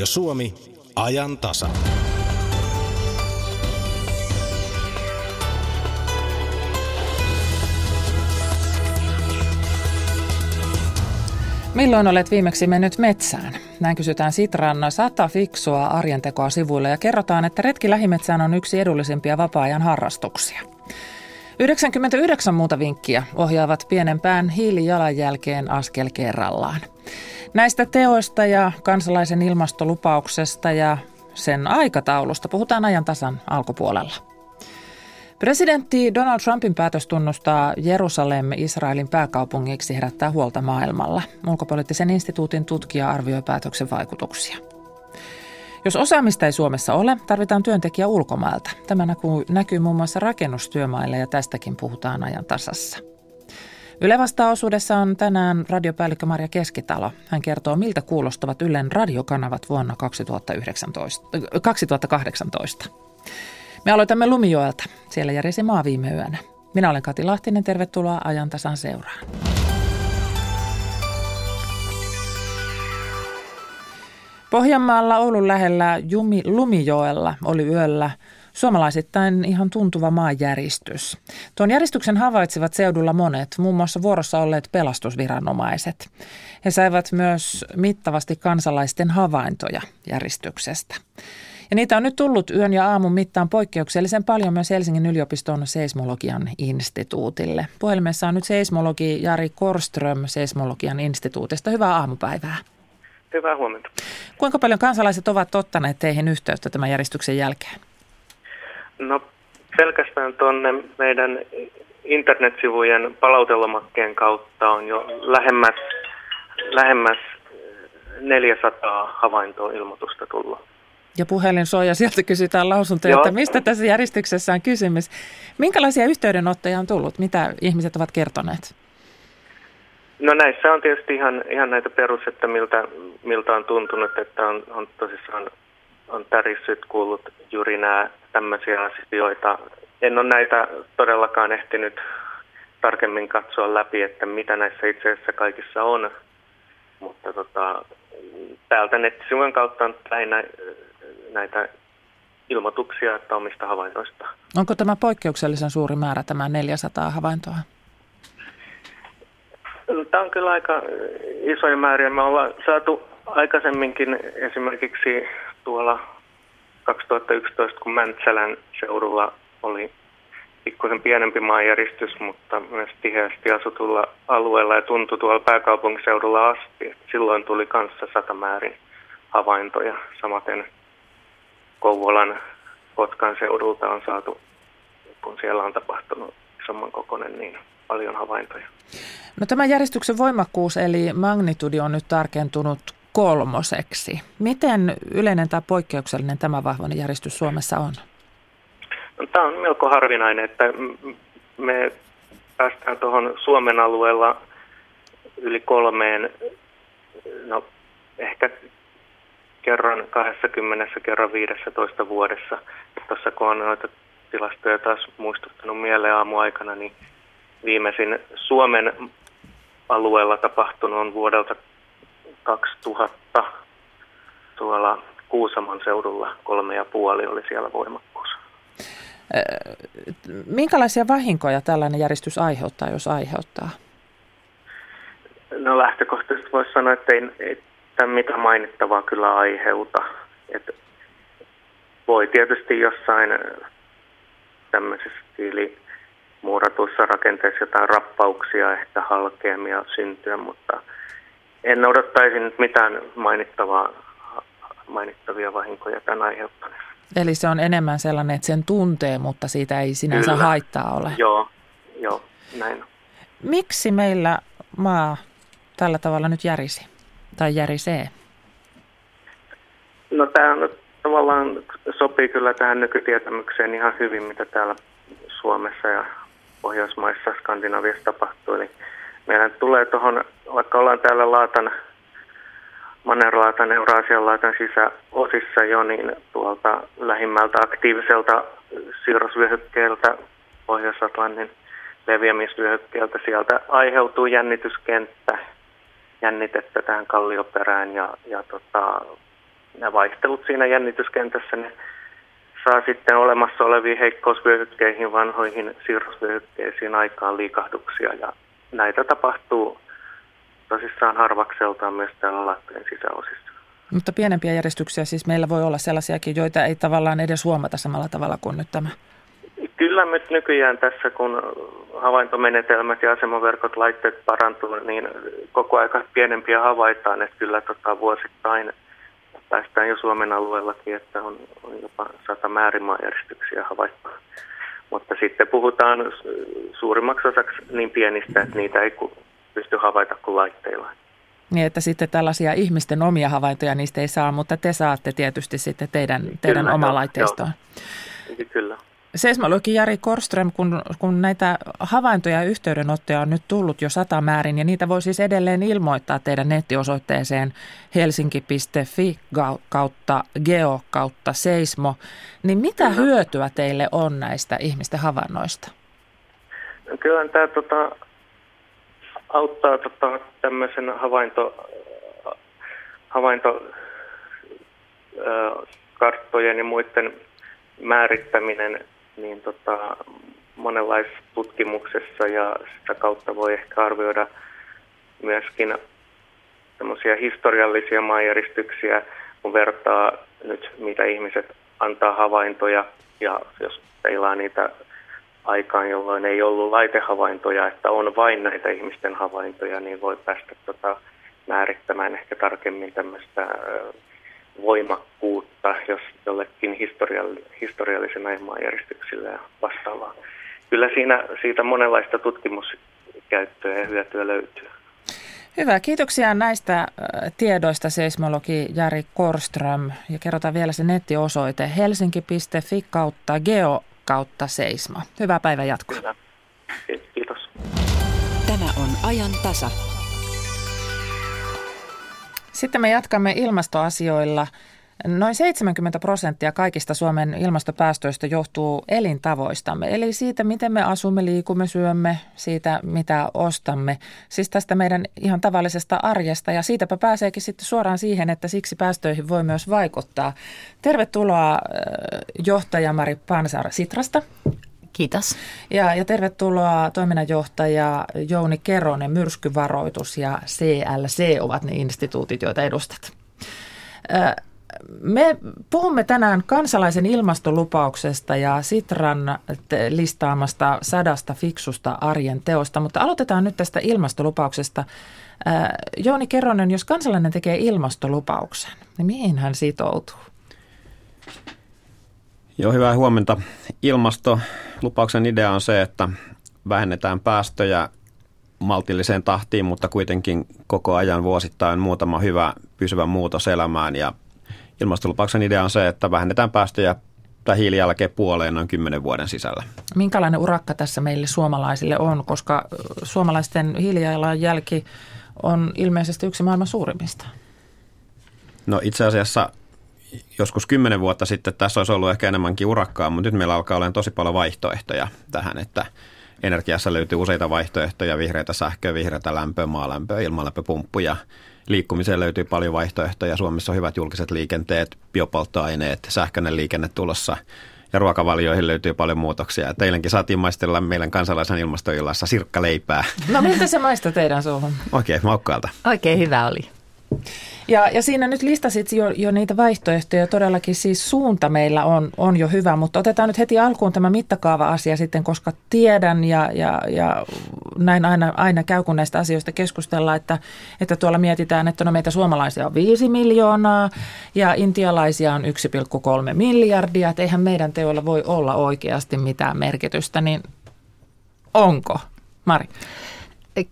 Radio Suomi, ajan tasa. Milloin olet viimeksi mennyt metsään? Näin kysytään Sitran sata fiksua arjentekoa sivuille ja kerrotaan, että retki lähimetsään on yksi edullisimpia vapaa-ajan harrastuksia. 99 muuta vinkkiä ohjaavat pienempään hiilijalanjälkeen askel kerrallaan. Näistä teoista ja kansalaisen ilmastolupauksesta ja sen aikataulusta puhutaan ajan tasan alkupuolella. Presidentti Donald Trumpin päätös tunnustaa Jerusalem Israelin pääkaupungiksi herättää huolta maailmalla. Ulkopoliittisen instituutin tutkija arvioi päätöksen vaikutuksia. Jos osaamista ei Suomessa ole, tarvitaan työntekijä ulkomailta. Tämä näkyy, näkyy muun muassa rakennustyömailla ja tästäkin puhutaan ajan tasassa. Yle osuudessa on tänään radiopäällikkö Maria Keskitalo. Hän kertoo, miltä kuulostavat Ylen radiokanavat vuonna 2019, 2018. Me aloitamme Lumijoelta. Siellä järjesi maa viime yönä. Minä olen Kati Lahtinen, tervetuloa ajantasan seuraan. Pohjanmaalla Oulun lähellä Jumi, Lumijoella oli yöllä suomalaisittain ihan tuntuva maanjäristys. Tuon järjestyksen havaitsivat seudulla monet, muun muassa vuorossa olleet pelastusviranomaiset. He saivat myös mittavasti kansalaisten havaintoja järjestyksestä. Ja niitä on nyt tullut yön ja aamun mittaan poikkeuksellisen paljon myös Helsingin yliopiston seismologian instituutille. Puhelimessa on nyt seismologi Jari Korström seismologian instituutista. Hyvää aamupäivää. Hyvää huomenta. Kuinka paljon kansalaiset ovat ottaneet teihin yhteyttä tämän järjestyksen jälkeen? No pelkästään tuonne meidän internetsivujen palautelomakkeen kautta on jo lähemmäs, lähemmäs 400 havaintoilmoitusta tullut. Ja puhelin soi ja sieltä kysytään lausuntoja, että mistä tässä järjestyksessä on kysymys. Minkälaisia yhteydenottoja on tullut? Mitä ihmiset ovat kertoneet? No näissä on tietysti ihan, ihan näitä perus, että miltä, miltä on tuntunut, että on, on tosissaan on tärissyt kuullut juuri nämä tämmöisiä asioita. En ole näitä todellakaan ehtinyt tarkemmin katsoa läpi, että mitä näissä itse asiassa kaikissa on. Mutta tota, täältä nettisivujen kautta on lähinnä näitä ilmoituksia että omista havaintoista. Onko tämä poikkeuksellisen suuri määrä, tämä 400 havaintoa? Tämä on kyllä aika isoja määriä. Me ollaan saatu aikaisemminkin esimerkiksi tuolla 2011, kun Mäntsälän seudulla oli pikkusen pienempi maanjäristys, mutta myös tiheästi asutulla alueella ja tuntui tuolla pääkaupunkiseudulla asti. Silloin tuli kanssa satamäärin havaintoja. Samaten Kouvolan Kotkan seudulta on saatu, kun siellä on tapahtunut isomman kokoinen, niin paljon havaintoja. No tämä järjestyksen voimakkuus eli magnitudi on nyt tarkentunut kolmoseksi. Miten yleinen tai poikkeuksellinen tämä vahvainen järjestys Suomessa on? No, tämä on melko harvinainen, että me päästään tuohon Suomen alueella yli kolmeen, no ehkä kerran 20, kerran 15 vuodessa. Tuossa kun on noita tilastoja taas muistuttanut mieleen aamuaikana, niin viimeisin Suomen alueella tapahtunut on vuodelta 2000 tuolla Kuusamon seudulla kolme ja puoli oli siellä voimakkuus. Minkälaisia vahinkoja tällainen järjestys aiheuttaa, jos aiheuttaa? No lähtökohtaisesti voisi sanoa, että ei, tämä mitä mainittavaa kyllä aiheuta. Et voi tietysti jossain tämmöisessä tyyli muuratuissa rakenteissa jotain rappauksia, ehkä halkeamia syntyä, mutta en odottaisi nyt mitään mainittavaa, mainittavia vahinkoja tämän aiheuttaneessa. Eli se on enemmän sellainen, että sen tuntee, mutta siitä ei sinänsä Kyllä. haittaa ole. Joo, joo, näin Miksi meillä maa tällä tavalla nyt järisi tai järisee? No tämä on, tavallaan sopii kyllä tähän nykytietämykseen ihan hyvin, mitä täällä Suomessa ja Pohjoismaissa, Skandinaviassa tapahtuu. Eli meidän tulee tuohon, vaikka ollaan täällä Laatan, Mannerlaatan, Euraasian laatan sisäosissa jo, niin tuolta lähimmältä aktiiviselta siirrosvyöhykkeeltä Pohjois-Atlantin leviämisvyöhykkeeltä sieltä aiheutuu jännityskenttä, jännitettä tähän kallioperään ja, ja tota, nämä vaihtelut siinä jännityskentässä ne saa sitten olemassa oleviin heikkousvyöhykkeihin, vanhoihin siirrosvyöhykkeisiin aikaan liikahduksia ja näitä tapahtuu tosissaan harvakseltaan myös täällä lattojen sisäosissa. Mutta pienempiä järjestyksiä siis meillä voi olla sellaisiakin, joita ei tavallaan edes huomata samalla tavalla kuin nyt tämä. Kyllä nyt nykyään tässä, kun havaintomenetelmät ja asemaverkot laitteet parantuu, niin koko aika pienempiä havaitaan, että kyllä tota vuosittain päästään jo Suomen alueellakin, että on, on jopa sata määrimaajärjestyksiä havaittu. Mutta sitten puhutaan suurimmaksi osaksi niin pienistä, että niitä ei pysty havaita kuin laitteilla. Niin, että sitten tällaisia ihmisten omia havaintoja niistä ei saa, mutta te saatte tietysti sitten teidän, teidän oma laitteistoon. Kyllä. Seismologi Jari Korström, kun, kun näitä havaintoja ja yhteydenottoja on nyt tullut jo sata määrin ja niitä voi siis edelleen ilmoittaa teidän nettiosoitteeseen helsinki.fi kautta geo kautta seismo, niin mitä Kyllä. hyötyä teille on näistä ihmisten havainnoista? No kyllä tämä tota, auttaa tota, tämmöisen havainto, havainto karttojen ja muiden määrittäminen niin tota, monenlaisessa tutkimuksessa ja sitä kautta voi ehkä arvioida myöskin semmoisia historiallisia maanjäristyksiä, kun vertaa nyt mitä ihmiset antaa havaintoja ja jos peilaa niitä aikaan, jolloin ei ollut laitehavaintoja, että on vain näitä ihmisten havaintoja, niin voi päästä tota määrittämään ehkä tarkemmin tämmöistä voimakkuutta jos jollekin historiall- historiallisena maanjäristyksillä ja vastaavaa. Kyllä siinä siitä monenlaista tutkimuskäyttöä ja hyötyä löytyy. Hyvä, kiitoksia näistä tiedoista seismologi Jari Korström ja kerrotaan vielä se nettiosoite helsinki.fi kautta geo kautta seisma. Hyvää päivän jatkoa. Kiitos. Tämä on ajan tasa. Sitten me jatkamme ilmastoasioilla. Noin 70 prosenttia kaikista Suomen ilmastopäästöistä johtuu elintavoistamme, eli siitä, miten me asumme, liikumme, syömme, siitä, mitä ostamme. Siis tästä meidän ihan tavallisesta arjesta, ja siitäpä pääseekin sitten suoraan siihen, että siksi päästöihin voi myös vaikuttaa. Tervetuloa johtaja Mari Pansar Sitrasta. Kiitos. Ja, ja tervetuloa toiminnanjohtaja Jouni Keronen, myrskyvaroitus ja CLC ovat ne instituutit, joita edustat. Me puhumme tänään kansalaisen ilmastolupauksesta ja Sitran listaamasta sadasta fiksusta arjen teosta, mutta aloitetaan nyt tästä ilmastolupauksesta. Jouni Keronen, jos kansalainen tekee ilmastolupauksen, niin mihin hän sitoutuu? Joo, hyvää huomenta. Ilmastolupauksen idea on se, että vähennetään päästöjä maltilliseen tahtiin, mutta kuitenkin koko ajan vuosittain muutama hyvä pysyvä muutos elämään. Ja ilmastolupauksen idea on se, että vähennetään päästöjä tai hiilijälkeen puoleen noin kymmenen vuoden sisällä. Minkälainen urakka tässä meille suomalaisille on, koska suomalaisten hiilijalanjälki on ilmeisesti yksi maailman suurimmista? No itse asiassa joskus kymmenen vuotta sitten tässä olisi ollut ehkä enemmänkin urakkaa, mutta nyt meillä alkaa olla tosi paljon vaihtoehtoja tähän, että energiassa löytyy useita vaihtoehtoja, vihreitä sähköä, vihreitä lämpöä, maalämpöä, ilmalämpöpumppuja. Liikkumiseen löytyy paljon vaihtoehtoja. Suomessa on hyvät julkiset liikenteet, biopolttoaineet, sähköinen liikenne tulossa ja ruokavalioihin löytyy paljon muutoksia. Teilläkin saatiin maistella meidän kansalaisen ilmastoillassa sirkkaleipää. No miltä se maista teidän suuhun? Oikein maukkaalta. Oikein hyvä oli. Ja, ja siinä nyt listasit jo, jo niitä vaihtoehtoja. Todellakin siis suunta meillä on, on jo hyvä, mutta otetaan nyt heti alkuun tämä mittakaava-asia sitten, koska tiedän ja, ja, ja näin aina, aina käy, kun näistä asioista keskustellaan, että, että tuolla mietitään, että no meitä suomalaisia on 5 miljoonaa ja intialaisia on 1,3 miljardia, että eihän meidän teoilla voi olla oikeasti mitään merkitystä, niin onko? Mari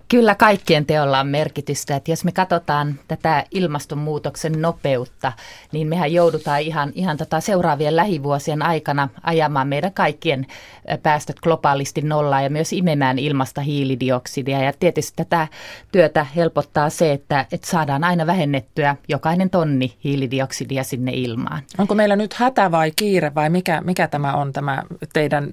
kyllä kaikkien teolla on merkitystä. Että jos me katsotaan tätä ilmastonmuutoksen nopeutta, niin mehän joudutaan ihan, ihan tota seuraavien lähivuosien aikana ajamaan meidän kaikkien päästöt globaalisti nollaan ja myös imemään ilmasta hiilidioksidia. Ja tietysti tätä työtä helpottaa se, että, että saadaan aina vähennettyä jokainen tonni hiilidioksidia sinne ilmaan. Onko meillä nyt hätä vai kiire vai mikä, mikä tämä on tämä teidän,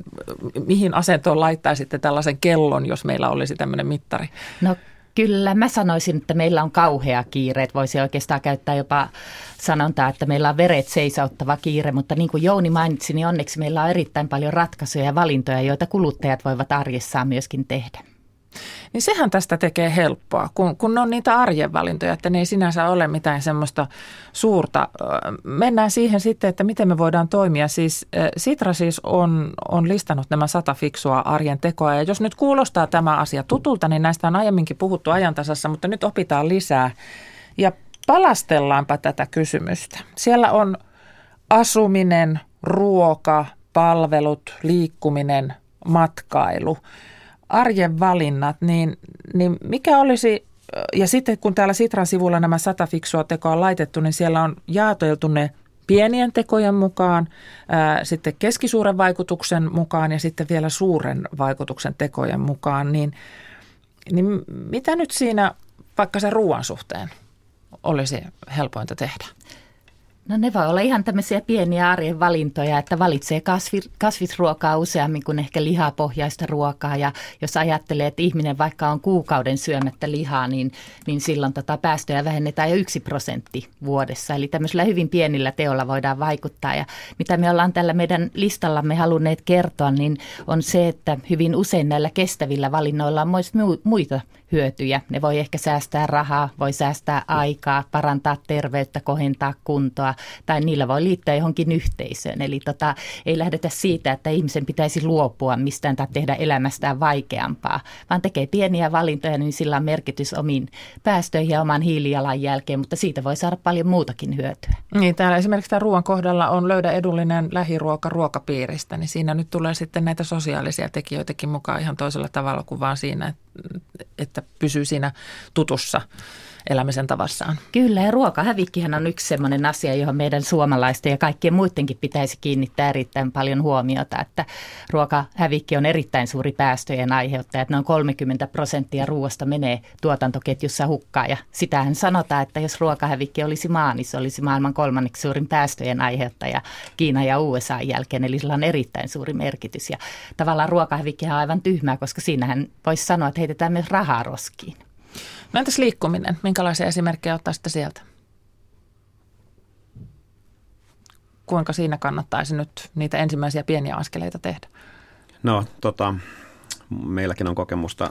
mihin asentoon laittaisitte tällaisen kellon, jos meillä olisi tämmöinen mittari? No Kyllä, mä sanoisin, että meillä on kauhea kiire. Voisi oikeastaan käyttää jopa sanontaa, että meillä on veret seisauttava kiire, mutta niin kuin Jouni mainitsi, niin onneksi meillä on erittäin paljon ratkaisuja ja valintoja, joita kuluttajat voivat arjessaan myöskin tehdä. Niin sehän tästä tekee helppoa, kun, kun on niitä arjen valintoja, että ne ei sinänsä ole mitään semmoista suurta. Mennään siihen sitten, että miten me voidaan toimia. Siis Sitra siis on, on listannut nämä sata fiksua arjen tekoa ja jos nyt kuulostaa tämä asia tutulta, niin näistä on aiemminkin puhuttu ajantasassa, mutta nyt opitaan lisää ja palastellaanpa tätä kysymystä. Siellä on asuminen, ruoka, palvelut, liikkuminen, matkailu – arjen valinnat, niin, niin mikä olisi, ja sitten kun täällä Sitran sivulla nämä sata fiksua tekoa on laitettu, niin siellä on jaoteltu ne pienien tekojen mukaan, ää, sitten keskisuuren vaikutuksen mukaan ja sitten vielä suuren vaikutuksen tekojen mukaan, niin, niin mitä nyt siinä vaikka sen ruoan suhteen olisi helpointa tehdä? No ne voi olla ihan tämmöisiä pieniä arjen valintoja, että valitsee kasvi, kasvisruokaa useammin kuin ehkä lihapohjaista ruokaa. Ja jos ajattelee, että ihminen vaikka on kuukauden syömättä lihaa, niin, niin silloin tota päästöjä vähennetään jo yksi prosentti vuodessa. Eli tämmöisellä hyvin pienillä teolla voidaan vaikuttaa. Ja mitä me ollaan tällä meidän listallamme halunneet kertoa, niin on se, että hyvin usein näillä kestävillä valinnoilla on myös muita hyötyjä. Ne voi ehkä säästää rahaa, voi säästää aikaa, parantaa terveyttä, kohentaa kuntoa tai niillä voi liittyä johonkin yhteisöön. Eli tota, ei lähdetä siitä, että ihmisen pitäisi luopua mistään tai tehdä elämästään vaikeampaa, vaan tekee pieniä valintoja, niin sillä on merkitys omiin päästöihin ja oman hiilijalanjälkeen, mutta siitä voi saada paljon muutakin hyötyä. Niin, täällä esimerkiksi tämän ruoan kohdalla on löydä edullinen lähiruoka ruokapiiristä, niin siinä nyt tulee sitten näitä sosiaalisia tekijöitäkin mukaan ihan toisella tavalla kuin vaan siinä, että pysyy siinä tutussa elämisen tavassaan. Kyllä, ja ruokahävikkihän on yksi sellainen asia, johon meidän suomalaisten ja kaikkien muidenkin pitäisi kiinnittää erittäin paljon huomiota, että ruokahävikki on erittäin suuri päästöjen aiheuttaja, että noin 30 prosenttia ruoasta menee tuotantoketjussa hukkaan, ja sitähän sanotaan, että jos ruokahävikki olisi maa, niin se olisi maailman kolmanneksi suurin päästöjen aiheuttaja Kiina ja USA jälkeen, eli sillä on erittäin suuri merkitys, ja tavallaan ruokahävikki on aivan tyhmää, koska siinähän voisi sanoa, että heitetään myös rahaa roskiin. No entäs liikkuminen? Minkälaisia esimerkkejä ottaa sieltä? Kuinka siinä kannattaisi nyt niitä ensimmäisiä pieniä askeleita tehdä? No tota, meilläkin on kokemusta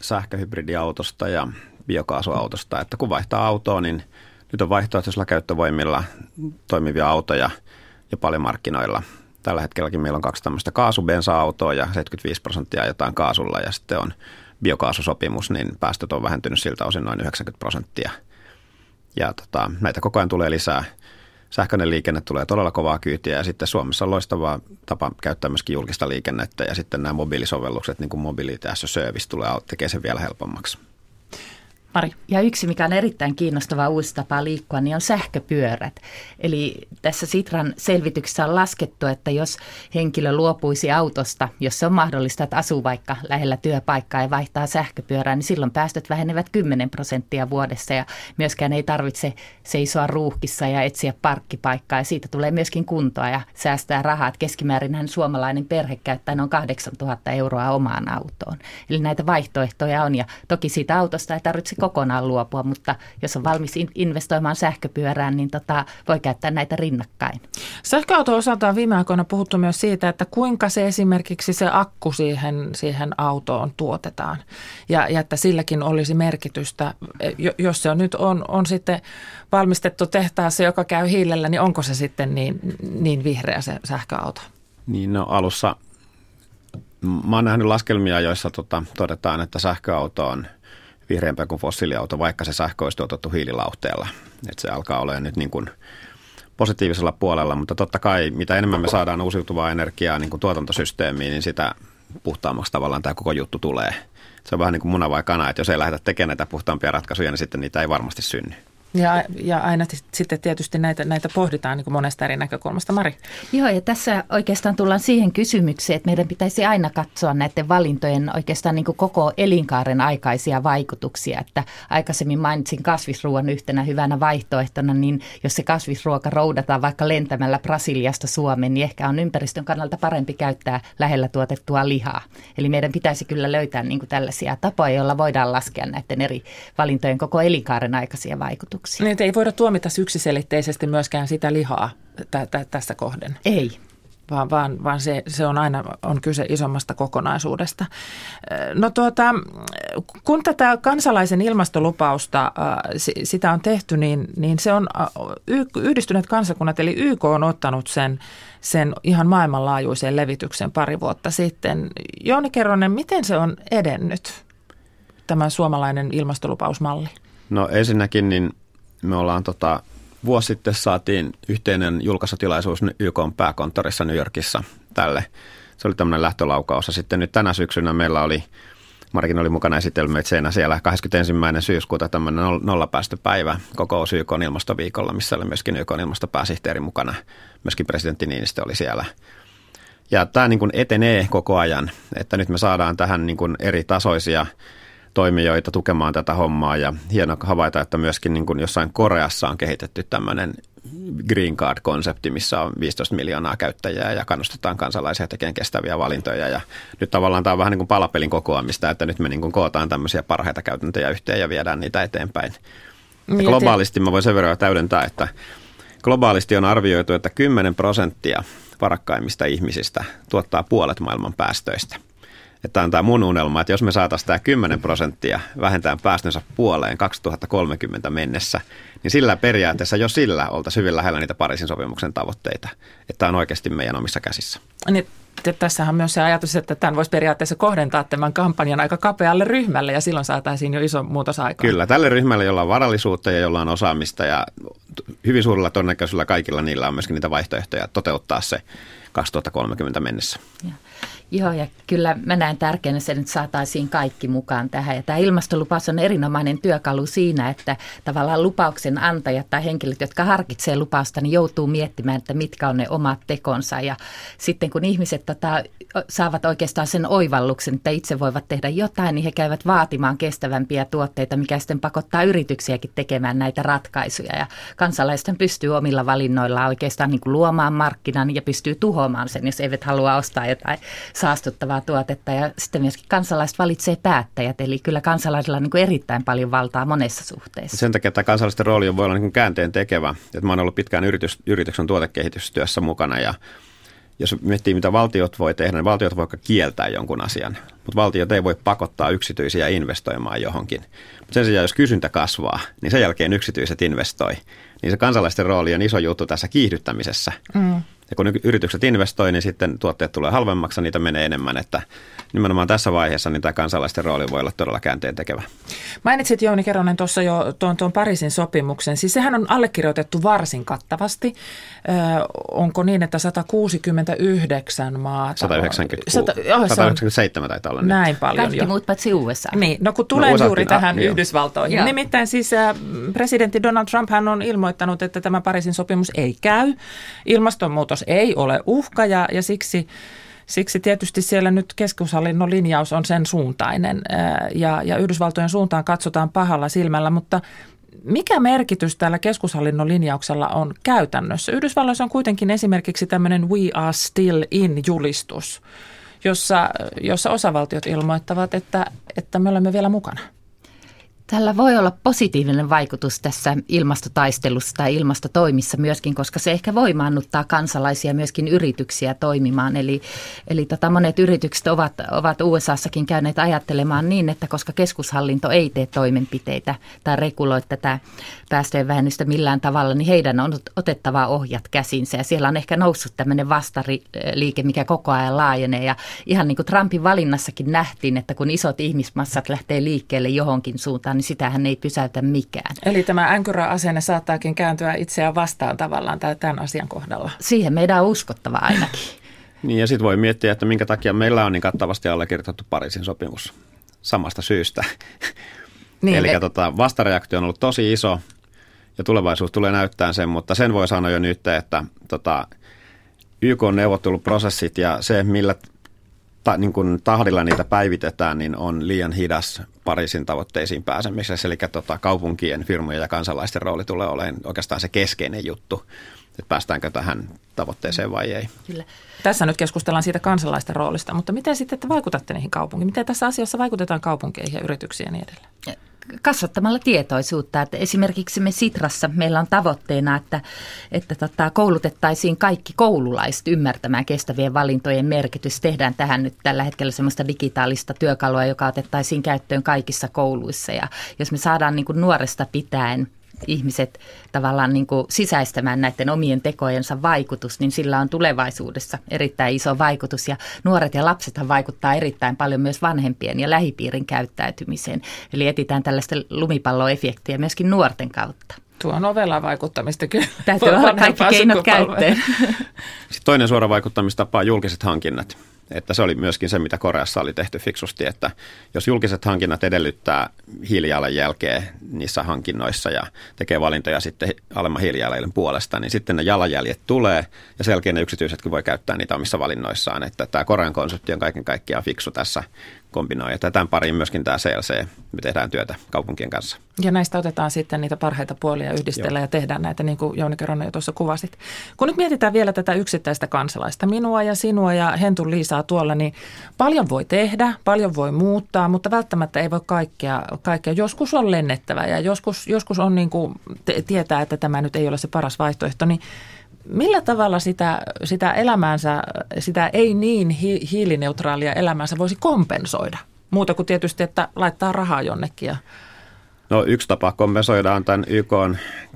sähköhybridiautosta ja biokaasuautosta, että kun vaihtaa autoa, niin nyt on vaihtoehtoisilla käyttövoimilla toimivia autoja ja paljon markkinoilla. Tällä hetkelläkin meillä on kaksi tämmöistä kaasubensa-autoa ja 75 prosenttia ajetaan kaasulla ja sitten on biokaasusopimus, niin päästöt on vähentynyt siltä osin noin 90 prosenttia. Ja tota, näitä koko ajan tulee lisää. Sähköinen liikenne tulee todella kovaa kyytiä ja sitten Suomessa on loistava tapa käyttää myöskin julkista liikennettä ja sitten nämä mobiilisovellukset, niin kuin Mobility as a Service, tulee tekee sen vielä helpommaksi. Mari. Ja yksi, mikä on erittäin kiinnostava uusi tapa liikkua, niin on sähköpyörät. Eli tässä Sitran selvityksessä on laskettu, että jos henkilö luopuisi autosta, jos se on mahdollista, että asuu vaikka lähellä työpaikkaa ja vaihtaa sähköpyörää, niin silloin päästöt vähenevät 10 prosenttia vuodessa ja myöskään ei tarvitse seisoa ruuhkissa ja etsiä parkkipaikkaa ja siitä tulee myöskin kuntoa ja säästää rahaa. Keskimäärin suomalainen perhe käyttää noin 8000 euroa omaan autoon. Eli näitä vaihtoehtoja on ja toki siitä autosta ei tarvitse kokonaan luopua, mutta jos on valmis investoimaan sähköpyörään, niin tota, voi käyttää näitä rinnakkain. Sähköauto osalta on viime aikoina puhuttu myös siitä, että kuinka se esimerkiksi se akku siihen, siihen autoon tuotetaan ja, ja että silläkin olisi merkitystä. Jos se on nyt on, on sitten valmistettu tehtaassa, joka käy hiilellä, niin onko se sitten niin, niin vihreä se sähköauto? Niin no alussa Mä oon nähnyt laskelmia, joissa tota, todetaan, että sähköauto on vihreämpää kuin fossiiliauto, vaikka se sähkö olisi tuotettu hiililauhteella. Että se alkaa olemaan nyt niin kuin positiivisella puolella, mutta totta kai mitä enemmän me saadaan uusiutuvaa energiaa niin kuin tuotantosysteemiin, niin sitä puhtaammaksi tavallaan tämä koko juttu tulee. Se on vähän niin kuin muna vai kana, että jos ei lähdetä tekemään näitä puhtaampia ratkaisuja, niin sitten niitä ei varmasti synny. Ja, ja aina sitten tietysti näitä, näitä pohditaan niin monesta eri näkökulmasta. Mari? Joo, ja tässä oikeastaan tullaan siihen kysymykseen, että meidän pitäisi aina katsoa näiden valintojen oikeastaan niin kuin koko elinkaaren aikaisia vaikutuksia. Että aikaisemmin mainitsin kasvisruoan yhtenä hyvänä vaihtoehtona, niin jos se kasvisruoka roudataan vaikka lentämällä Brasiliasta Suomeen, niin ehkä on ympäristön kannalta parempi käyttää lähellä tuotettua lihaa. Eli meidän pitäisi kyllä löytää niin kuin tällaisia tapoja, joilla voidaan laskea näiden eri valintojen koko elinkaaren aikaisia vaikutuksia. Niin, ei voida tuomita yksiselitteisesti myöskään sitä lihaa tä- tä- tässä kohden. Ei. Vaan, vaan, vaan se, se on aina on kyse isommasta kokonaisuudesta. No tuota, kun tätä kansalaisen ilmastolupausta sitä on tehty, niin, niin se on yhdistyneet kansakunnat, eli YK on ottanut sen, sen ihan maailmanlaajuisen levityksen pari vuotta sitten. Jouni Kerronen, miten se on edennyt, tämä suomalainen ilmastolupausmalli? No ensinnäkin niin me ollaan tota, vuosi sitten saatiin yhteinen julkaisutilaisuus YK pääkonttorissa New Yorkissa tälle. Se oli tämmöinen lähtölaukaus. Ja sitten nyt tänä syksynä meillä oli, Marikin oli mukana esitelmöitseenä siellä 21. syyskuuta tämmöinen nollapäästöpäivä kokous YK ilmastoviikolla, missä oli myöskin YK ilmastopääsihteeri mukana. Myöskin presidentti Niinistö oli siellä. Ja tämä niin kuin etenee koko ajan, että nyt me saadaan tähän niin kuin eri tasoisia – toimijoita tukemaan tätä hommaa ja hieno havaita, että myöskin niin kuin jossain Koreassa on kehitetty tämmöinen Green Card-konsepti, missä on 15 miljoonaa käyttäjää ja kannustetaan kansalaisia tekemään kestäviä valintoja. Ja nyt tavallaan tämä on vähän niin kuin palapelin kokoamista, että nyt me niin kuin kootaan tämmöisiä parhaita käytäntöjä yhteen ja viedään niitä eteenpäin. Ja globaalisti mä voin sen verran täydentää, että globaalisti on arvioitu, että 10 prosenttia varakkaimmista ihmisistä tuottaa puolet maailman päästöistä – että on tämä mun unelma, että jos me saataisiin tämä 10 prosenttia vähentää päästönsä puoleen 2030 mennessä, niin sillä periaatteessa jo sillä oltaisiin hyvin lähellä niitä Pariisin sopimuksen tavoitteita, että tämä on oikeasti meidän omissa käsissä. Niin, tässähän on myös se ajatus, että tämän voisi periaatteessa kohdentaa tämän kampanjan aika kapealle ryhmälle ja silloin saataisiin jo iso muutos aikaan. Kyllä, tälle ryhmälle, jolla on varallisuutta ja jolla on osaamista ja hyvin suurella todennäköisyydellä kaikilla niillä on myöskin niitä vaihtoehtoja toteuttaa se 2030 mennessä. Ja. Joo, ja kyllä mä näen tärkeänä sen, että saataisiin kaikki mukaan tähän. Ja tämä ilmastolupaus on erinomainen työkalu siinä, että tavallaan lupauksen antajat tai henkilöt, jotka harkitsevat lupausta, niin joutuu miettimään, että mitkä on ne omat tekonsa. Ja sitten kun ihmiset tota, saavat oikeastaan sen oivalluksen, että itse voivat tehdä jotain, niin he käyvät vaatimaan kestävämpiä tuotteita, mikä sitten pakottaa yrityksiäkin tekemään näitä ratkaisuja. Ja kansalaisten pystyy omilla valinnoillaan oikeastaan niin kuin luomaan markkinan ja pystyy tuhoamaan sen, jos eivät halua ostaa jotain saastuttavaa tuotetta ja sitten myöskin kansalaiset valitsee päättäjät, eli kyllä kansalaisilla on niin kuin erittäin paljon valtaa monessa suhteessa. Sen takia tämä kansalaisten rooli voi olla niin kuin käänteen tekevä. Että mä oon ollut pitkään yritys, yrityksen tuotekehitystyössä mukana ja jos miettii, mitä valtiot voi tehdä, niin valtiot voi kieltää jonkun asian, mutta valtiot ei voi pakottaa yksityisiä investoimaan johonkin. Mutta sen sijaan, jos kysyntä kasvaa, niin sen jälkeen yksityiset investoi. Niin se kansalaisten rooli on iso juttu tässä kiihdyttämisessä. Mm. Ja kun yritykset investoi, niin sitten tuotteet tulee halvemmaksi, niitä menee enemmän, että nimenomaan tässä vaiheessa niin tämä kansalaisten rooli voi olla todella käänteen tekevä. Mainitsit Jouni Keronen tuossa jo tuon, tuon Pariisin sopimuksen. Siis sehän on allekirjoitettu varsin kattavasti. Ö, onko niin, että 169 maata? 190, 100, oh, 197 taitaa olla Näin nyt. paljon Kaikki jo. muut paitsi USA. Niin, no kun tulee no, juuri ah, tähän niin Yhdysvaltoihin. Joo. Nimittäin siis äh, presidentti Donald Trump hän on ilmoittanut, että tämä Pariisin sopimus ei käy. Ilmastonmuutos ei ole uhka ja, ja siksi Siksi tietysti siellä nyt keskushallinnon linjaus on sen suuntainen ja, ja Yhdysvaltojen suuntaan katsotaan pahalla silmällä, mutta mikä merkitys tällä keskushallinnon linjauksella on käytännössä? Yhdysvalloissa on kuitenkin esimerkiksi tämmöinen We are still in julistus, jossa, jossa osavaltiot ilmoittavat, että, että me olemme vielä mukana. Tällä voi olla positiivinen vaikutus tässä ilmastotaistelussa tai ilmastotoimissa myöskin, koska se ehkä voimaannuttaa kansalaisia myöskin yrityksiä toimimaan. Eli, eli tota monet yritykset ovat, ovat USAssakin käyneet ajattelemaan niin, että koska keskushallinto ei tee toimenpiteitä tai reguloi tätä päästöjen vähennystä millään tavalla, niin heidän on otettava ohjat käsinsä. Ja siellä on ehkä noussut tämmöinen vastaliike, mikä koko ajan laajenee. Ja ihan niin kuin Trumpin valinnassakin nähtiin, että kun isot ihmismassat lähtee liikkeelle johonkin suuntaan, niin sitähän ei pysäytä mikään. Eli tämä änkyrä-asenne saattaakin kääntyä itseään vastaan tavallaan tämän asian kohdalla. Siihen meidän on uskottava ainakin. niin ja sitten voi miettiä, että minkä takia meillä on niin kattavasti allekirjoitettu Pariisin sopimus samasta syystä. Niin, Eli et... tota, vastareaktio on ollut tosi iso ja tulevaisuus tulee näyttämään sen, mutta sen voi sanoa jo nyt, että tota, YK neuvotteluprosessit ja se, millä ta, niin kuin tahdilla niitä päivitetään, niin on liian hidas Pariisin tavoitteisiin pääsemisessä. Eli tota, kaupunkien, firmojen ja kansalaisten rooli tulee olemaan oikeastaan se keskeinen juttu, että päästäänkö tähän tavoitteeseen vai ei. Kyllä. Tässä nyt keskustellaan siitä kansalaisten roolista, mutta miten sitten te vaikutatte niihin kaupunkiin? Miten tässä asiassa vaikutetaan kaupunkeihin ja yrityksiin ja niin edelleen? Kasvattamalla tietoisuutta. Että esimerkiksi me Sitrassa meillä on tavoitteena, että, että tota, koulutettaisiin kaikki koululaiset ymmärtämään kestävien valintojen merkitys. Tehdään tähän nyt tällä hetkellä semmoista digitaalista työkalua, joka otettaisiin käyttöön kaikissa kouluissa. Ja jos me saadaan niin kuin nuoresta pitäen ihmiset tavallaan niin kuin sisäistämään näiden omien tekojensa vaikutus, niin sillä on tulevaisuudessa erittäin iso vaikutus. Ja nuoret ja lapsethan vaikuttaa erittäin paljon myös vanhempien ja lähipiirin käyttäytymiseen. Eli etitään tällaista lumipalloefektiä myöskin nuorten kautta. Tuo on ovella vaikuttamista kyllä. Täytyy olla kaikki keinot käyttöön. Sitten toinen suora vaikuttamistapa on julkiset hankinnat. Että se oli myöskin se, mitä Koreassa oli tehty fiksusti, että jos julkiset hankinnat edellyttää hiilijalanjälkeä niissä hankinnoissa ja tekee valintoja sitten alemman hiilijalanjäljen puolesta, niin sitten ne jalanjäljet tulee ja sen jälkeen ne yksityisetkin voi käyttää niitä omissa valinnoissaan. Että tämä Korean konsepti on kaiken kaikkiaan fiksu tässä kombinoi. Ja tämän pariin myöskin tämä CLC, me tehdään työtä kaupunkien kanssa. Ja näistä otetaan sitten niitä parhaita puolia yhdistellä Joo. ja tehdään näitä, niin kuin Jouni Keronen jo tuossa kuvasit. Kun nyt mietitään vielä tätä yksittäistä kansalaista, minua ja sinua ja Hentu Liisaa tuolla, niin paljon voi tehdä, paljon voi muuttaa, mutta välttämättä ei voi kaikkea. kaikkea. Joskus on lennettävä ja joskus, joskus on niin kuin, tietää, että tämä nyt ei ole se paras vaihtoehto, niin Millä tavalla sitä, sitä elämäänsä, sitä ei niin hi, hiilineutraalia elämäänsä voisi kompensoida? Muuta kuin tietysti, että laittaa rahaa jonnekin. Ja... No yksi tapa kompensoida on tämän YK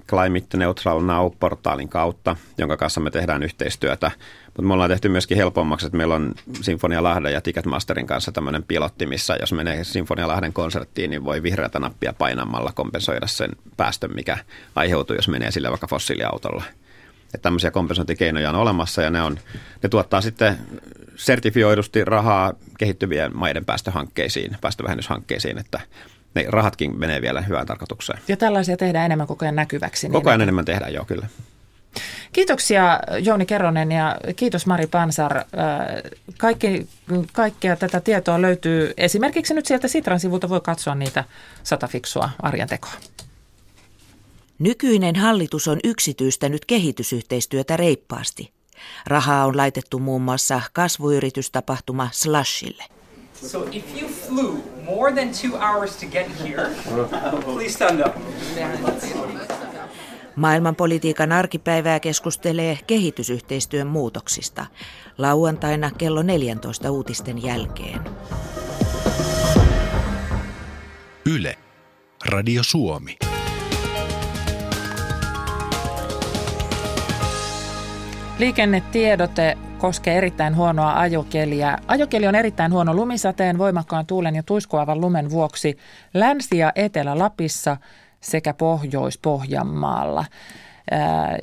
Climate Neutral Now-portaalin kautta, jonka kanssa me tehdään yhteistyötä. Mutta me ollaan tehty myöskin helpommaksi, että meillä on Sinfonia Lahden ja Ticketmasterin kanssa tämmöinen pilotti, missä jos menee Sinfonia Lahden konserttiin, niin voi vihreätä nappia painamalla kompensoida sen päästön, mikä aiheutuu, jos menee sille vaikka fossiiliautolla. Että tämmöisiä kompensointikeinoja on olemassa ja ne, on, ne tuottaa sitten sertifioidusti rahaa kehittyvien maiden päästöhankkeisiin, päästövähennyshankkeisiin, että ne rahatkin menee vielä hyvään tarkoitukseen. Ja tällaisia tehdään enemmän koko ajan näkyväksi. Niin koko ajan enemmän tehdään, joo kyllä. Kiitoksia Jouni Keronen ja kiitos Mari Pansar. Äh, kaikki, kaikkea tätä tietoa löytyy esimerkiksi nyt sieltä Sitran sivulta voi katsoa niitä sata fiksua arjen tekoa. Nykyinen hallitus on yksityistänyt kehitysyhteistyötä reippaasti. Rahaa on laitettu muun muassa kasvuyritystapahtuma Slashille. So if you flew more than two hours to get here, please stand up. Maailmanpolitiikan arkipäivää keskustelee kehitysyhteistyön muutoksista. Lauantaina kello 14 uutisten jälkeen. Yle. Radio Suomi. Liikennetiedote koskee erittäin huonoa ajokeliä. Ajokeli on erittäin huono lumisateen, voimakkaan tuulen ja tuiskuavan lumen vuoksi Länsi- ja Etelä-Lapissa sekä Pohjois-Pohjanmaalla.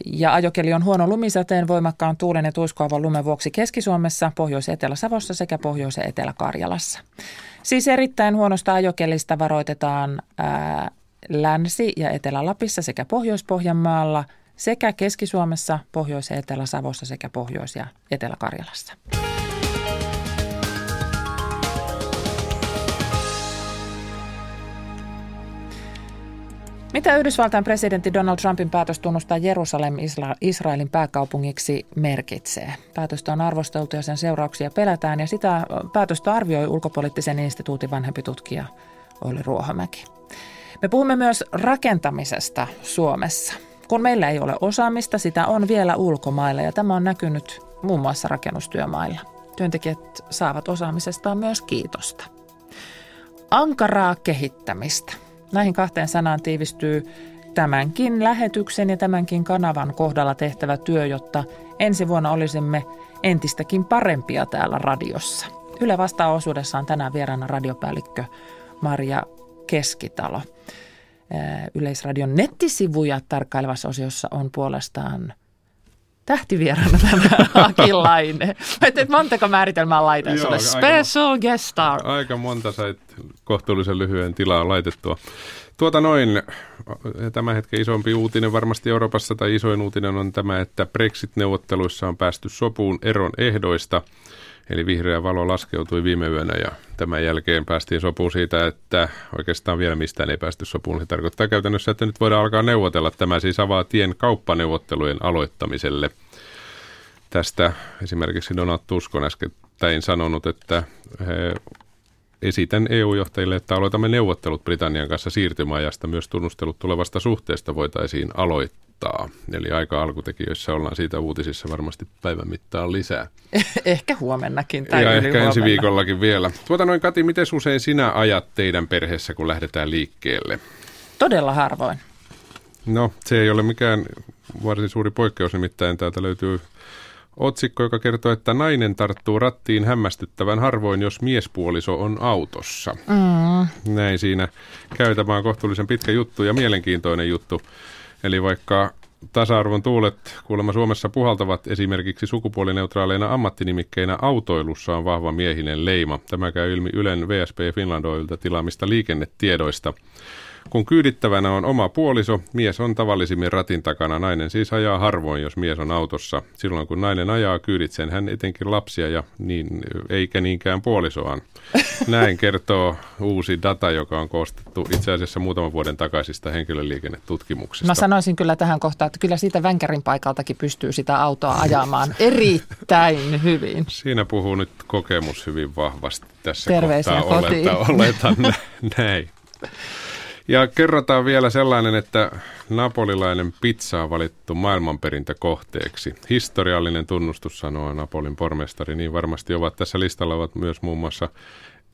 Ja ajokeli on huono lumisateen, voimakkaan tuulen ja tuiskuavan lumen vuoksi Keski-Suomessa, Pohjois- ja Etelä-Savossa sekä Pohjois- ja Etelä-Karjalassa. Siis erittäin huonosta ajokelista varoitetaan Länsi- ja Etelä-Lapissa sekä Pohjois-Pohjanmaalla – sekä Keski-Suomessa, Pohjois- ja Etelä-Savossa sekä Pohjois- ja Etelä-Karjalassa. Mitä Yhdysvaltain presidentti Donald Trumpin päätös tunnustaa Jerusalem Israelin pääkaupungiksi merkitsee? Päätöstä on arvosteltu ja sen seurauksia pelätään ja sitä päätöstä arvioi ulkopoliittisen instituutin vanhempi tutkija Olli Ruohomäki. Me puhumme myös rakentamisesta Suomessa. Kun meillä ei ole osaamista, sitä on vielä ulkomailla ja tämä on näkynyt muun muassa rakennustyömailla. Työntekijät saavat osaamisestaan myös kiitosta. Ankaraa kehittämistä. Näihin kahteen sanaan tiivistyy tämänkin lähetyksen ja tämänkin kanavan kohdalla tehtävä työ, jotta ensi vuonna olisimme entistäkin parempia täällä radiossa. Yle vastaa osuudessaan tänään vieraana radiopäällikkö Maria Keskitalo. Yleisradion nettisivuja tarkkailevassa osiossa on puolestaan tähtivierana tämä Akilainen. Että montako määritelmää laitan sulle? Special guest star. Aika monta sait kohtuullisen lyhyen tilaa laitettua. Tuota noin, tämä hetken isompi uutinen varmasti Euroopassa tai isoin uutinen on tämä, että Brexit-neuvotteluissa on päästy sopuun eron ehdoista. Eli vihreä valo laskeutui viime yönä ja tämän jälkeen päästiin sopuun siitä, että oikeastaan vielä mistään ei päästy sopuun. Se tarkoittaa käytännössä, että nyt voidaan alkaa neuvotella. Tämä siis avaa tien kauppaneuvottelujen aloittamiselle. Tästä esimerkiksi Donald Tusk on äskettäin sanonut, että he esitän EU-johtajille, että aloitamme neuvottelut Britannian kanssa siirtymäajasta. Myös tunnustelut tulevasta suhteesta voitaisiin aloittaa. Eli aika alkutekijöissä ollaan siitä uutisissa varmasti päivän mittaan lisää. ehkä huomennakin tai Ja ehkä ensi viikollakin vielä. Tuota noin Kati, miten usein sinä ajat teidän perheessä, kun lähdetään liikkeelle? Todella harvoin. No, se ei ole mikään varsin suuri poikkeus, nimittäin täältä löytyy Otsikko, joka kertoo, että nainen tarttuu rattiin hämmästyttävän harvoin, jos miespuoliso on autossa. Mm. Näin siinä käy. Tämä on kohtuullisen pitkä juttu ja mielenkiintoinen juttu. Eli vaikka tasa-arvon tuulet kuulemma Suomessa puhaltavat esimerkiksi sukupuolineutraaleina ammattinimikkeinä autoilussa on vahva miehinen leima. Tämä käy ilmi Ylen VSP Finlandoilta tilaamista liikennetiedoista. Kun kyydittävänä on oma puoliso, mies on tavallisimmin ratin takana. Nainen siis ajaa harvoin, jos mies on autossa. Silloin kun nainen ajaa, kyyditseen hän etenkin lapsia ja niin, eikä niinkään puolisoaan. Näin kertoo uusi data, joka on koostettu itse asiassa muutaman vuoden takaisista henkilöliikennetutkimuksista. Mä sanoisin kyllä tähän kohtaan, että kyllä siitä vänkärin paikaltakin pystyy sitä autoa ajamaan erittäin hyvin. Siinä puhuu nyt kokemus hyvin vahvasti tässä Terveisiä kohtaa. kotiin. Oletan, oletan näin. Ja kerrotaan vielä sellainen, että napolilainen pizza on valittu maailmanperintökohteeksi. Historiallinen tunnustus, sanoo Napolin pormestari. Niin varmasti ovat tässä listalla ovat myös muun muassa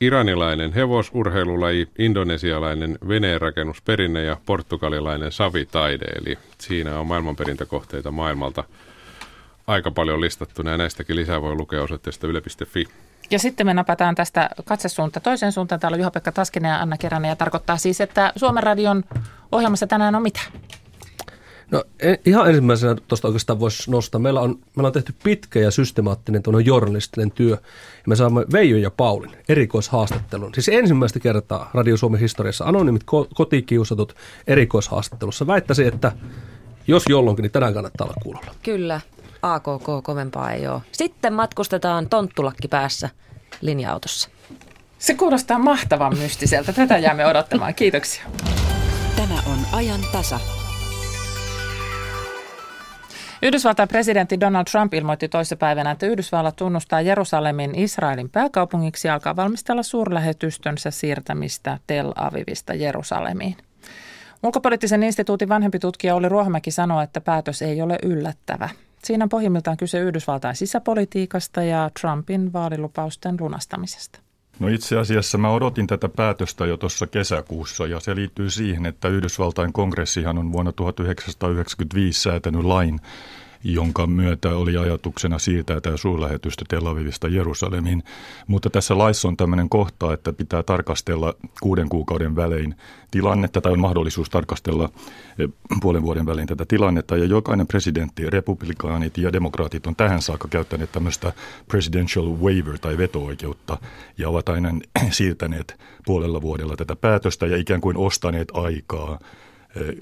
iranilainen hevosurheilulaji, indonesialainen veneenrakennusperinne ja portugalilainen savitaide. Eli siinä on maailmanperintökohteita maailmalta aika paljon listattuna ja näistäkin lisää voi lukea osoitteesta yle.fi. Ja sitten me napataan tästä katsesuunta toiseen suuntaan. Täällä on Juha-Pekka Taskinen ja Anna Keränen ja tarkoittaa siis, että Suomen radion ohjelmassa tänään on mitä? No e- ihan ensimmäisenä tuosta oikeastaan voisi nostaa. Meillä on, meillä on tehty pitkä ja systemaattinen journalistinen työ. Ja me saamme Veijo ja Paulin erikoishaastattelun. Siis ensimmäistä kertaa Radio Suomen historiassa anonymit ko- kotikiusatut erikoishaastattelussa. Väittäisin, että jos jolloinkin, niin tänään kannattaa olla kuulolla. Kyllä, AKK kovempaa ei ole. Sitten matkustetaan tonttulakki päässä linja-autossa. Se kuulostaa mahtavan mystiseltä. Tätä jäämme odottamaan. Kiitoksia. Tämä on ajan tasa. Yhdysvaltain presidentti Donald Trump ilmoitti toissapäivänä, että Yhdysvallat tunnustaa Jerusalemin Israelin pääkaupungiksi ja alkaa valmistella suurlähetystönsä siirtämistä Tel Avivista Jerusalemiin. Ulkopoliittisen instituutin vanhempi tutkija Olli Ruohomäki sanoi, että päätös ei ole yllättävä. Siinä on pohjimmiltaan kyse Yhdysvaltain sisäpolitiikasta ja Trumpin vaalilupausten lunastamisesta. No itse asiassa mä odotin tätä päätöstä jo tuossa kesäkuussa ja se liittyy siihen, että Yhdysvaltain kongressihan on vuonna 1995 säätänyt lain, jonka myötä oli ajatuksena siirtää tämä suurlähetystö Tel Avivista Jerusalemiin. Mutta tässä laissa on tämmöinen kohta, että pitää tarkastella kuuden kuukauden välein tilannetta tai on mahdollisuus tarkastella eh, puolen vuoden välein tätä tilannetta. Ja jokainen presidentti, republikaanit ja demokraatit on tähän saakka käyttäneet tämmöistä presidential waiver tai veto-oikeutta ja ovat aina siirtäneet puolella vuodella tätä päätöstä ja ikään kuin ostaneet aikaa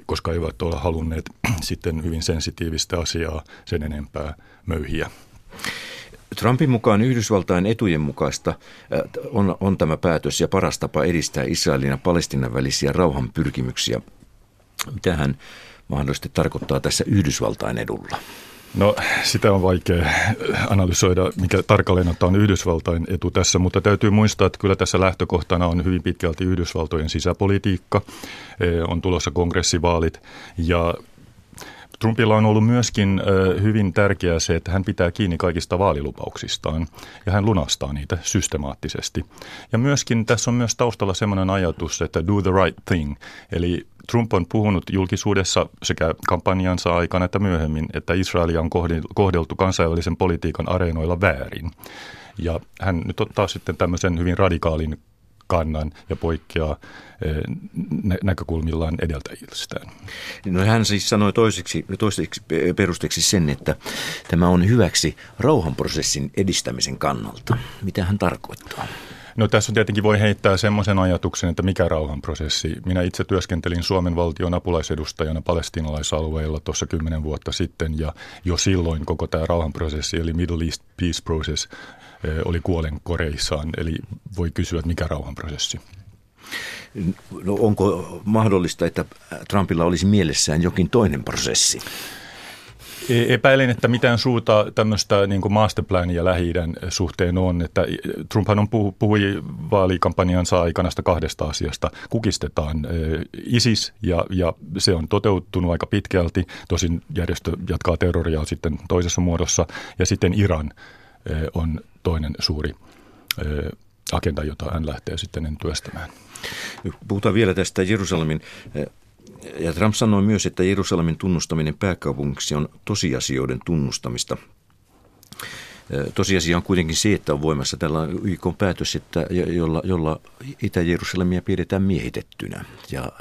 koska eivät ole halunneet sitten hyvin sensitiivistä asiaa sen enempää möyhiä. Trumpin mukaan Yhdysvaltain etujen mukaista eh, on, on tämä päätös ja paras tapa edistää Israelin ja Palestinan välisiä rauhanpyrkimyksiä. Mitä hän mahdollisesti tarkoittaa tässä Yhdysvaltain edulla? No sitä on vaikea analysoida, mikä tarkalleen on Yhdysvaltain etu tässä, mutta täytyy muistaa, että kyllä tässä lähtökohtana on hyvin pitkälti Yhdysvaltojen sisäpolitiikka, e, on tulossa kongressivaalit ja Trumpilla on ollut myöskin hyvin tärkeää se, että hän pitää kiinni kaikista vaalilupauksistaan ja hän lunastaa niitä systemaattisesti. Ja myöskin tässä on myös taustalla sellainen ajatus, että do the right thing, eli Trump on puhunut julkisuudessa sekä kampanjansa aikana että myöhemmin, että Israelia on kohdeltu kansainvälisen politiikan areenoilla väärin. Ja hän nyt ottaa sitten tämmöisen hyvin radikaalin kannan ja poikkeaa eh, näkökulmillaan edeltäjistään. No hän siis sanoi toiseksi, toiseksi perusteeksi sen, että tämä on hyväksi rauhanprosessin edistämisen kannalta. Mitä hän tarkoittaa? No tässä on tietenkin voi heittää semmoisen ajatuksen, että mikä rauhanprosessi. Minä itse työskentelin Suomen valtion apulaisedustajana palestinalaisalueilla tuossa kymmenen vuotta sitten ja jo silloin koko tämä rauhanprosessi eli Middle East Peace Process oli kuolen koreissaan. Eli voi kysyä, että mikä rauhanprosessi. No onko mahdollista, että Trumpilla olisi mielessään jokin toinen prosessi? E- epäilen, että mitään suuta tämmöistä niin masterplania lähi suhteen on. Että Trumphan on puhu, puhui vaalikampanjansa aikana kahdesta asiasta. Kukistetaan e, ISIS ja, ja se on toteutunut aika pitkälti. Tosin järjestö jatkaa terroria sitten toisessa muodossa. Ja sitten Iran e, on toinen suuri agenda, jota hän lähtee sitten työstämään. Puhutaan vielä tästä Jerusalemin ja Trump sanoi myös, että Jerusalemin tunnustaminen pääkaupungiksi on tosiasioiden tunnustamista. Tosiasia on kuitenkin se, että on voimassa tällainen YK päätös, että, jolla, jolla Itä-Jerusalemia pidetään miehitettynä. Ja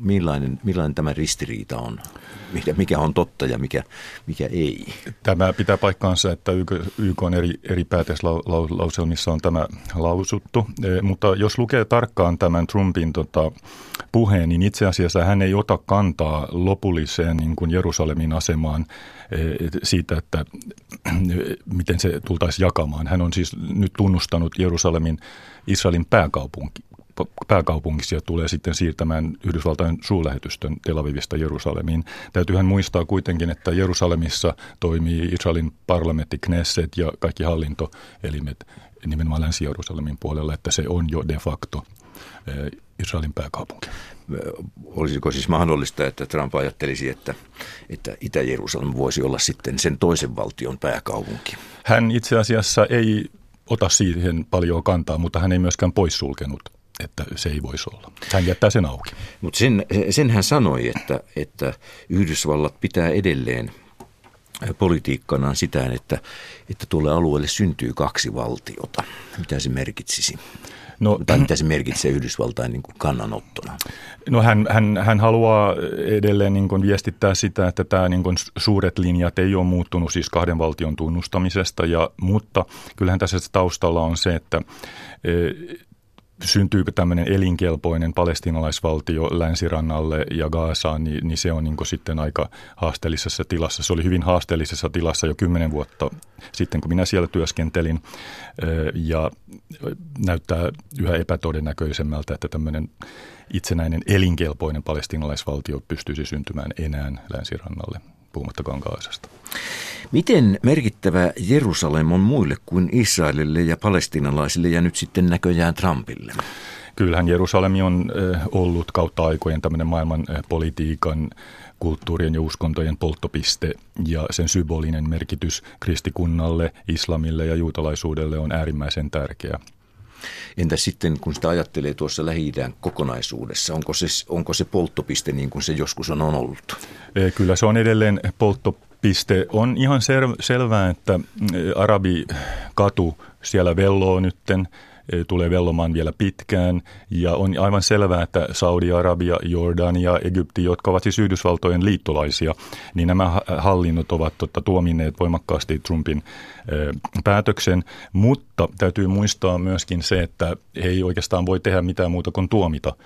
millainen, millainen tämä ristiriita on? Mikä on totta ja mikä, mikä ei? Tämä pitää paikkaansa, että YK on eri, eri päätöslauselmissa on tämä lausuttu, e, mutta jos lukee tarkkaan tämän Trumpin tota, puheen, niin itse asiassa hän ei ota kantaa lopulliseen niin kuin Jerusalemin asemaan e, siitä, että miten se tultaisiin jakamaan. Hän on siis nyt tunnustanut Jerusalemin Israelin pääkaupunki, pääkaupungissa ja tulee sitten siirtämään Yhdysvaltain suurlähetystön Tel Avivista Jerusalemiin. Täytyyhän muistaa kuitenkin, että Jerusalemissa toimii Israelin parlamentti Knesset ja kaikki hallintoelimet nimenomaan Länsi-Jerusalemin puolella, että se on jo de facto eh, Israelin pääkaupunki. Olisiko siis mahdollista, että Trump ajattelisi, että, että Itä-Jerusalem voisi olla sitten sen toisen valtion pääkaupunki? Hän itse asiassa ei ota siihen paljon kantaa, mutta hän ei myöskään poissulkenut että se ei voisi olla. Hän jättää sen auki. Mutta sen, sen hän sanoi, että, että Yhdysvallat pitää edelleen politiikkanaan sitä, että, että tuolle alueelle syntyy kaksi valtiota. Mitä se merkitsisi? No, tai mitä se merkitsee Yhdysvaltain niin kuin kannanottona? No hän, hän, hän haluaa edelleen niin kuin viestittää sitä, että tämä niin kuin suuret linjat ei ole muuttunut siis kahden valtion tunnustamisesta, ja, mutta kyllähän tässä taustalla on se, että e, syntyykö tämmöinen elinkelpoinen palestinalaisvaltio länsirannalle ja Gaasaan, niin, niin se on niin sitten aika haasteellisessa tilassa. Se oli hyvin haasteellisessa tilassa jo kymmenen vuotta sitten, kun minä siellä työskentelin ja näyttää yhä epätodennäköisemmältä, että tämmöinen itsenäinen elinkelpoinen palestinalaisvaltio pystyisi syntymään enää länsirannalle puhumattakaan Gaasasta. Miten merkittävä Jerusalem on muille kuin Israelille ja palestinalaisille ja nyt sitten näköjään Trumpille? Kyllähän Jerusalemi on ollut kautta aikojen tämmöinen maailman politiikan kulttuurien ja uskontojen polttopiste ja sen symbolinen merkitys kristikunnalle, islamille ja juutalaisuudelle on äärimmäisen tärkeä. Entä sitten, kun sitä ajattelee tuossa lähi kokonaisuudessa, onko se, onko se polttopiste niin kuin se joskus on ollut? Kyllä se on edelleen polttopiste. On ihan sel- selvää, että arabikatu siellä velloo nytten – tulee vellomaan vielä pitkään. Ja on aivan selvää, että Saudi-Arabia, Jordania, Egypti, jotka ovat siis Yhdysvaltojen liittolaisia, niin nämä hallinnot ovat totta, tuomineet voimakkaasti Trumpin päätöksen. Mutta täytyy muistaa myöskin se, että he ei oikeastaan voi tehdä mitään muuta kuin tuomita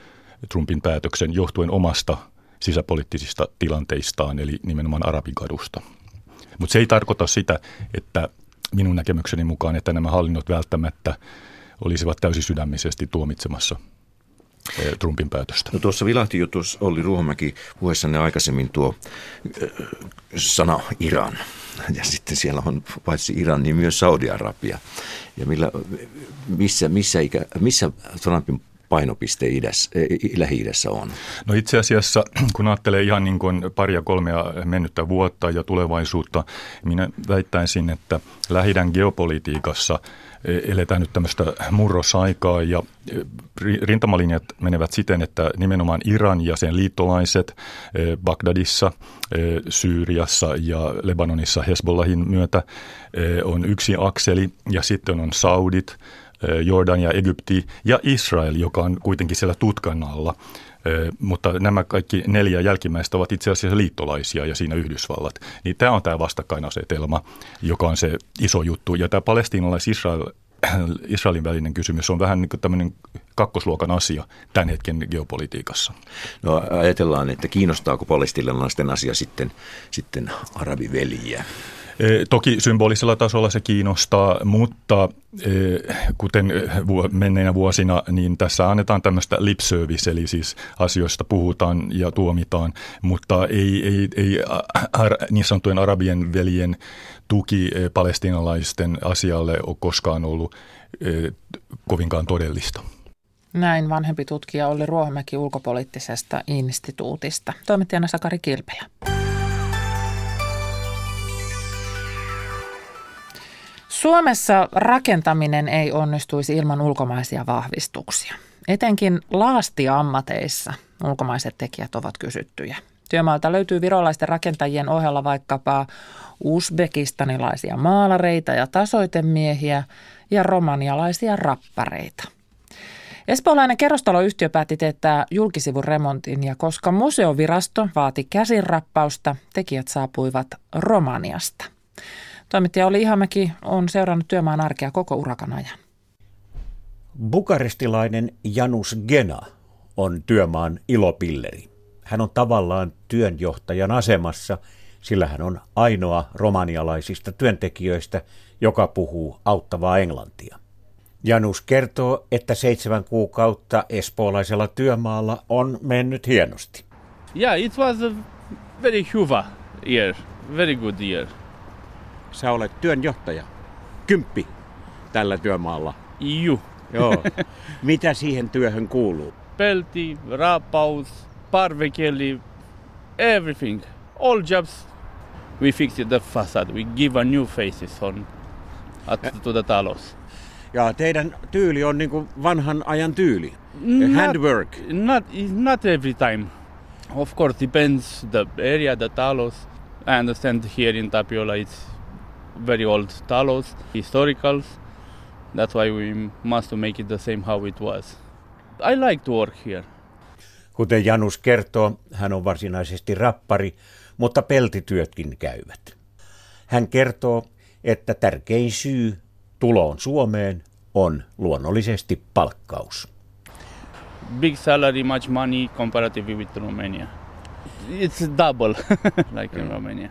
Trumpin päätöksen johtuen omasta sisäpoliittisista tilanteistaan, eli nimenomaan Arabikadusta. Mutta se ei tarkoita sitä, että minun näkemykseni mukaan, että nämä hallinnot välttämättä olisivat täysisydämisesti tuomitsemassa eh, Trumpin päätöstä. No tuossa vilahti jo tuossa Olli Ruohomäki puheessanne aikaisemmin tuo äh, sana Iran. Ja sitten siellä on paitsi Iran, niin myös Saudi-Arabia. Ja millä, missä, missä, ikä, missä Trumpin painopiste eh, Lähi-idässä on? No itse asiassa, kun ajattelee ihan niin kuin paria kolmea mennyttä vuotta ja tulevaisuutta, minä väittäisin, että lähi geopolitiikassa – eletään nyt tämmöistä murrosaikaa ja e, rintamalinjat menevät siten, että nimenomaan Iran ja sen liittolaiset e, Bagdadissa, e, Syyriassa ja Lebanonissa Hezbollahin myötä on yksi akseli ja sitten on Saudit, Jordania, Egypti ja Israel, joka on kuitenkin siellä tutkan alla – mutta nämä kaikki neljä jälkimmäistä ovat itse asiassa liittolaisia ja siinä Yhdysvallat. Niin tämä on tämä vastakkainasetelma, joka on se iso juttu. Ja tämä palestiinalais-Israel Israelin välinen kysymys. On vähän niin kuin tämmöinen kakkosluokan asia tämän hetken geopolitiikassa. No ajatellaan, että kiinnostaako palestinalaisten asia sitten, sitten arabiveljiä? E, toki symbolisella tasolla se kiinnostaa, mutta e, kuten menneinä vuosina, niin tässä annetaan tämmöistä lip service, eli siis asioista puhutaan ja tuomitaan, mutta ei, ei, ei niin sanottujen arabien veljen tuki palestinalaisten asialle ole koskaan ollut kovinkaan todellista. Näin vanhempi tutkija oli Ruohomäki ulkopoliittisesta instituutista. Toimittajana Sakari Kilpelä. Suomessa rakentaminen ei onnistuisi ilman ulkomaisia vahvistuksia. Etenkin laastiammateissa ulkomaiset tekijät ovat kysyttyjä. Työmaalta löytyy virolaisten rakentajien ohella vaikkapa usbekistanilaisia maalareita ja tasoitemiehiä ja romanialaisia rappareita. Espoolainen kerrostaloyhtiö päätti teettää julkisivun remontin ja koska museovirasto vaati käsinrappausta, tekijät saapuivat Romaniasta – Toimittaja oli Ihamäki on seurannut työmaan arkea koko urakan ajan. Bukarestilainen Janus Gena on työmaan ilopilleri. Hän on tavallaan työnjohtajan asemassa, sillä hän on ainoa romanialaisista työntekijöistä, joka puhuu auttavaa englantia. Janus kertoo, että seitsemän kuukautta espoolaisella työmaalla on mennyt hienosti. Yeah, it was a very hyvä year, very good year. Sä olet työnjohtaja. Kymppi tällä työmaalla. Juu. Joo. Mitä siihen työhön kuuluu? Pelti, rapaus, parvekeli, everything. All jobs. We fixed the facade. We give a new faces on at, to the talos. Ja teidän tyyli on niin vanhan ajan tyyli. Not, Handwork. Not, not every time. Of course, depends the area, the talos. I understand here in Tapiola it's very old talos, historicals. That's why we must make it the same how it was. I like to work here. Kuten Janus kertoo, hän on varsinaisesti rappari, mutta peltityötkin käyvät. Hän kertoo, että tärkein syy tuloon Suomeen on luonnollisesti palkkaus. Big salary, much money comparatively with Romania. It's double like in Romania.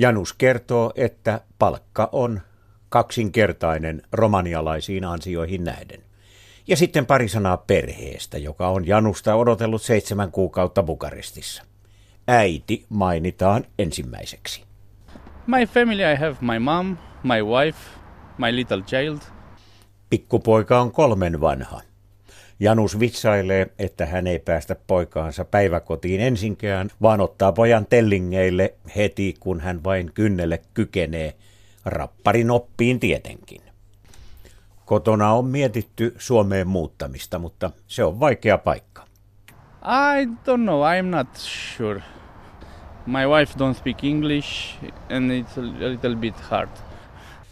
Janus kertoo, että palkka on kaksinkertainen romanialaisiin ansioihin nähden. Ja sitten pari sanaa perheestä, joka on Janusta odotellut seitsemän kuukautta Bukarestissa. Äiti mainitaan ensimmäiseksi. My family, I have my mom, my wife, my little child. Pikkupoika on kolmen vanha. Janus vitsailee, että hän ei päästä poikaansa päiväkotiin ensinkään, vaan ottaa pojan tellingeille heti, kun hän vain kynnelle kykenee. Rapparin oppiin tietenkin. Kotona on mietitty Suomeen muuttamista, mutta se on vaikea paikka. I don't know, I'm not sure. My wife don't speak English and it's a little bit hard.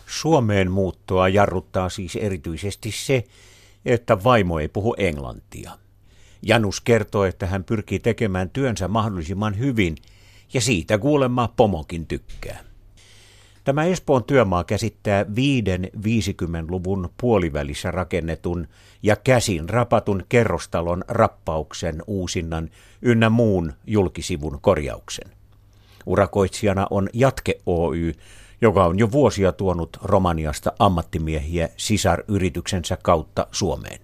Suomeen muuttoa jarruttaa siis erityisesti se, että vaimo ei puhu englantia. Janus kertoo, että hän pyrkii tekemään työnsä mahdollisimman hyvin, ja siitä kuulemma pomokin tykkää. Tämä Espoon työmaa käsittää viiden 50-luvun puolivälissä rakennetun ja käsin rapatun kerrostalon rappauksen uusinnan ynnä muun julkisivun korjauksen. Urakoitsijana on Jatke Oy, joka on jo vuosia tuonut Romaniasta ammattimiehiä sisaryrityksensä kautta Suomeen.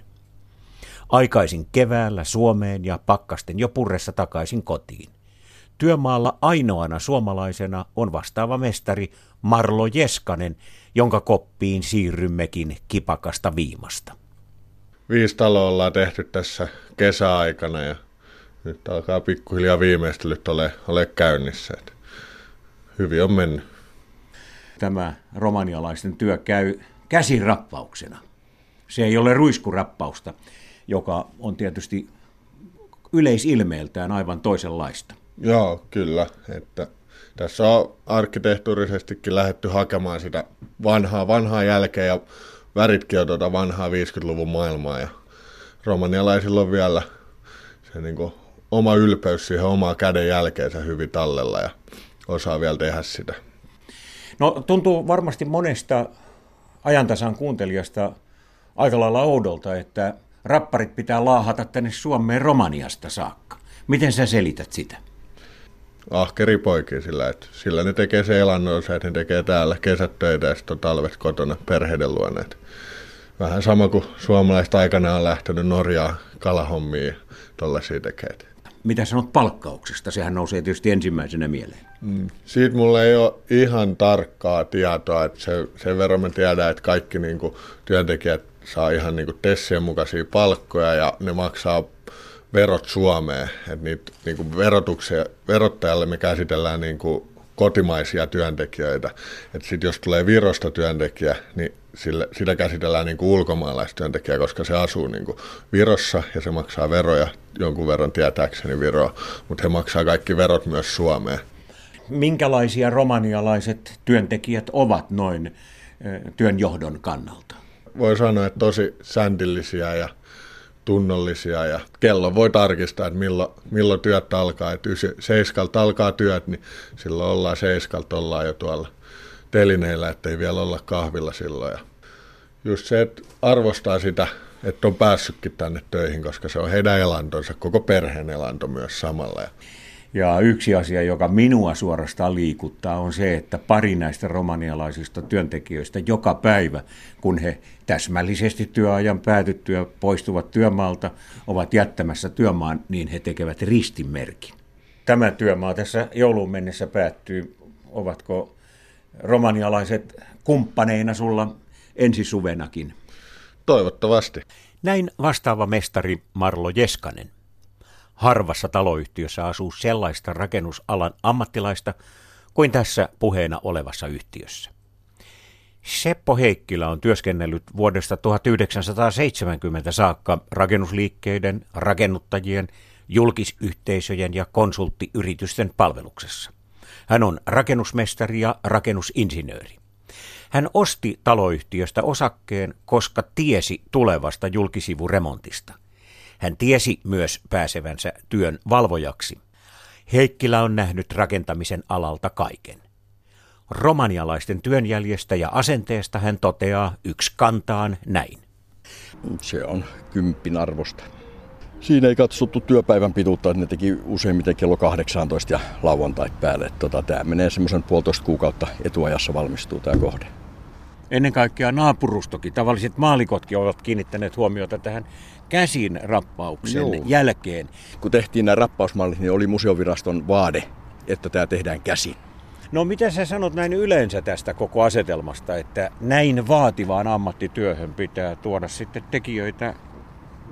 Aikaisin keväällä Suomeen ja pakkasten jo purressa takaisin kotiin. Työmaalla ainoana suomalaisena on vastaava mestari Marlo Jeskanen, jonka koppiin siirrymmekin kipakasta viimasta. Viisi taloa ollaan tehty tässä kesäaikana ja nyt alkaa pikkuhiljaa viimeistelyt ole, ole käynnissä. hyvin on mennyt tämä romanialaisten työ käy käsirappauksena. Se ei ole ruiskurappausta, joka on tietysti yleisilmeeltään aivan toisenlaista. Joo, kyllä. Että tässä on arkkitehtuurisestikin lähetty hakemaan sitä vanhaa, vanhaa jälkeä ja väritkin on tuota vanhaa 50-luvun maailmaa ja romanialaisilla on vielä se niin kuin oma ylpeys siihen omaa käden jälkeensä hyvin tallella ja osaa vielä tehdä sitä. No tuntuu varmasti monesta ajantasan kuuntelijasta aika lailla oudolta, että rapparit pitää laahata tänne Suomeen Romaniasta saakka. Miten sä selität sitä? ahkeri poikia sillä, että sillä ne tekee se elannoissa, että ne tekee täällä kesätöitä ja sitten talvet kotona perheiden luona. Vähän sama kuin suomalaiset aikanaan on lähtenyt Norjaan kalahommiin ja tollaisia tekee. Mitä sanot palkkauksesta? Sehän nousee tietysti ensimmäisenä mieleen. Mm. Siitä mulla ei ole ihan tarkkaa tietoa, että se, sen verran me tiedän, että kaikki niin kuin, työntekijät saa ihan niin kuin Tessien mukaisia palkkoja ja ne maksaa verot Suomeen. Että niitä niin kuin verottajalle me käsitellään niin kuin kotimaisia työntekijöitä. Sitten jos tulee Virosta työntekijä, niin sille, sitä käsitellään niin kuin ulkomaalaistyöntekijä, koska se asuu niin kuin Virossa ja se maksaa veroja jonkun verran tietääkseni Viroa, mutta he maksaa kaikki verot myös Suomeen. Minkälaisia romanialaiset työntekijät ovat noin työnjohdon kannalta? Voi sanoa, että tosi säntillisiä ja tunnollisia ja kello voi tarkistaa, että milloin, milloin työt alkaa. Että seiskalta alkaa työt, niin silloin ollaan seiskalta, ollaan jo tuolla telineillä, ettei vielä olla kahvilla silloin. Ja just se, että arvostaa sitä, että on päässytkin tänne töihin, koska se on heidän elantonsa, koko perheen elanto myös samalla. Ja yksi asia, joka minua suorastaan liikuttaa, on se, että pari näistä romanialaisista työntekijöistä joka päivä, kun he täsmällisesti työajan päätyttyä poistuvat työmaalta, ovat jättämässä työmaan, niin he tekevät ristimerkin. Tämä työmaa tässä jouluun mennessä päättyy. Ovatko romanialaiset kumppaneina sulla ensi suvenakin? Toivottavasti. Näin vastaava mestari Marlo Jeskanen. Harvassa taloyhtiössä asuu sellaista rakennusalan ammattilaista kuin tässä puheena olevassa yhtiössä. Seppo Heikkilä on työskennellyt vuodesta 1970 saakka rakennusliikkeiden, rakennuttajien, julkisyhteisöjen ja konsulttiyritysten palveluksessa. Hän on rakennusmestari ja rakennusinsinööri. Hän osti taloyhtiöstä osakkeen, koska tiesi tulevasta julkisivuremontista. Hän tiesi myös pääsevänsä työn valvojaksi. Heikkilä on nähnyt rakentamisen alalta kaiken. Romanialaisten työnjäljestä ja asenteesta hän toteaa yksi kantaan näin. Se on kymppin arvosta. Siinä ei katsottu työpäivän pituutta, ne teki useimmiten kello 18 ja lauantai päälle. Tota, tämä menee semmoisen puolitoista kuukautta etuajassa valmistuu tämä kohde. Ennen kaikkea naapurustokin, tavalliset maalikotkin ovat kiinnittäneet huomiota tähän käsin rappauksen Joo. jälkeen. Kun tehtiin nämä rappausmallit, niin oli museoviraston vaade, että tämä tehdään käsin. No mitä sä sanot näin yleensä tästä koko asetelmasta, että näin vaativaan ammattityöhön pitää tuoda sitten tekijöitä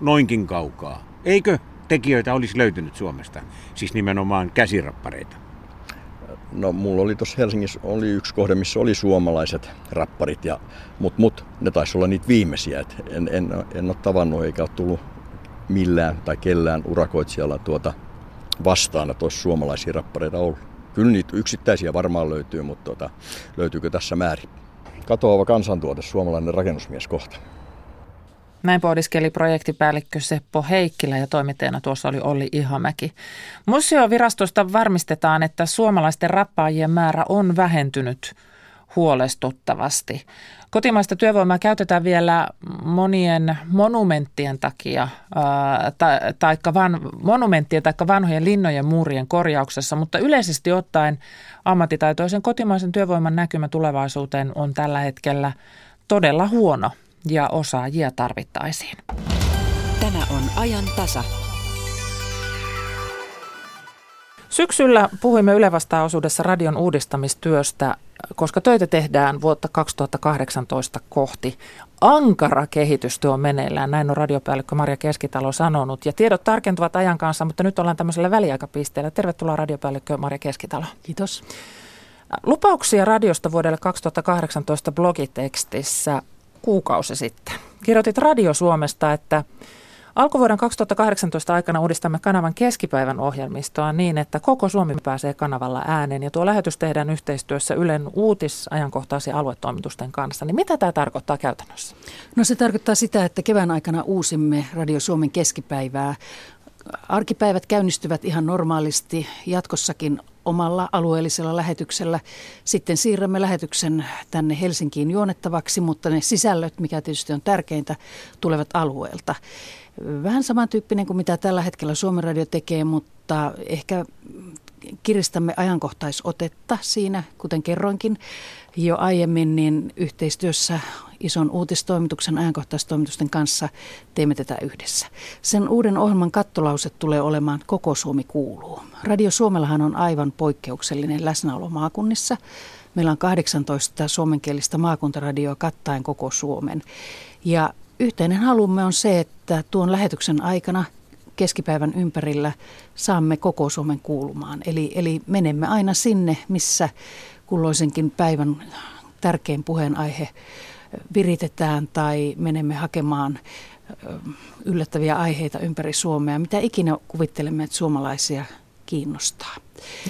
noinkin kaukaa? Eikö tekijöitä olisi löytynyt Suomesta, siis nimenomaan käsirappareita? No mulla oli tuossa Helsingissä oli yksi kohde, missä oli suomalaiset rapparit, ja, mut, mut ne taisi olla niitä viimeisiä. Et en, en, en ole tavannut eikä ole tullut millään tai kellään urakoitsijalla tuota vastaan, että olisi suomalaisia rappareita ollut. Kyllä niitä yksittäisiä varmaan löytyy, mutta tuota, löytyykö tässä määrin? Katoava kansantuote, suomalainen rakennusmies kohta. Näin pohdiskeli projektipäällikkö Seppo Heikkilä ja toimittajana tuossa oli Olli Ihamäki. Museovirastosta varmistetaan, että suomalaisten rappaajien määrä on vähentynyt huolestuttavasti. Kotimaista työvoimaa käytetään vielä monien monumenttien takia, ta, taikka van, monumenttien tai vanhojen linnojen muurien korjauksessa, mutta yleisesti ottaen ammattitaitoisen kotimaisen työvoiman näkymä tulevaisuuteen on tällä hetkellä todella huono ja osaajia tarvittaisiin. Tämä on ajan tasa. Syksyllä puhuimme Yle osuudessa radion uudistamistyöstä, koska töitä tehdään vuotta 2018 kohti. Ankara kehitystyö on meneillään, näin on radiopäällikkö Maria Keskitalo sanonut. Ja tiedot tarkentuvat ajan kanssa, mutta nyt ollaan tämmöisellä väliaikapisteellä. Tervetuloa radiopäällikkö Maria Keskitalo. Kiitos. Lupauksia radiosta vuodelle 2018 blogitekstissä kuukausi sitten. Kirjoitit Radio Suomesta, että alkuvuoden 2018 aikana uudistamme kanavan keskipäivän ohjelmistoa niin, että koko Suomi pääsee kanavalla ääneen. Ja tuo lähetys tehdään yhteistyössä Ylen uutis-, ajankohtaisi aluetoimitusten kanssa. Niin mitä tämä tarkoittaa käytännössä? No se tarkoittaa sitä, että kevään aikana uusimme Radio Suomen keskipäivää. Arkipäivät käynnistyvät ihan normaalisti. Jatkossakin omalla alueellisella lähetyksellä. Sitten siirrämme lähetyksen tänne Helsinkiin juonettavaksi, mutta ne sisällöt, mikä tietysti on tärkeintä, tulevat alueelta. Vähän samantyyppinen kuin mitä tällä hetkellä Suomen radio tekee, mutta ehkä kiristämme ajankohtaisotetta siinä, kuten kerroinkin jo aiemmin, niin yhteistyössä ison uutistoimituksen ajankohtaistoimitusten kanssa teemme tätä yhdessä. Sen uuden ohjelman kattolause tulee olemaan Koko Suomi kuuluu. Radio Suomellahan on aivan poikkeuksellinen läsnäolo maakunnissa. Meillä on 18 suomenkielistä maakuntaradioa kattaen koko Suomen. Ja yhteinen halumme on se, että tuon lähetyksen aikana keskipäivän ympärillä saamme koko Suomen kuulumaan. Eli, eli menemme aina sinne, missä kulloisenkin päivän tärkein puheenaihe viritetään tai menemme hakemaan yllättäviä aiheita ympäri Suomea, mitä ikinä kuvittelemme, että suomalaisia kiinnostaa.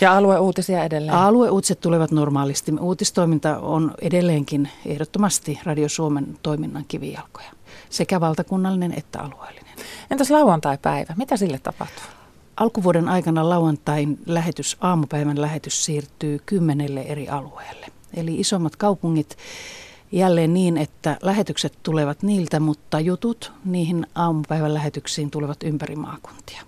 Ja alueuutisia edelleen? Alueuutiset tulevat normaalisti. Uutistoiminta on edelleenkin ehdottomasti Radio Suomen toiminnan kivijalkoja, sekä valtakunnallinen että alueellinen. Entäs lauantai-päivä? Mitä sille tapahtuu? Alkuvuoden aikana lauantain lähetys, aamupäivän lähetys siirtyy kymmenelle eri alueelle. Eli isommat kaupungit jälleen niin, että lähetykset tulevat niiltä, mutta jutut niihin aamupäivän lähetyksiin tulevat ympäri maakuntia.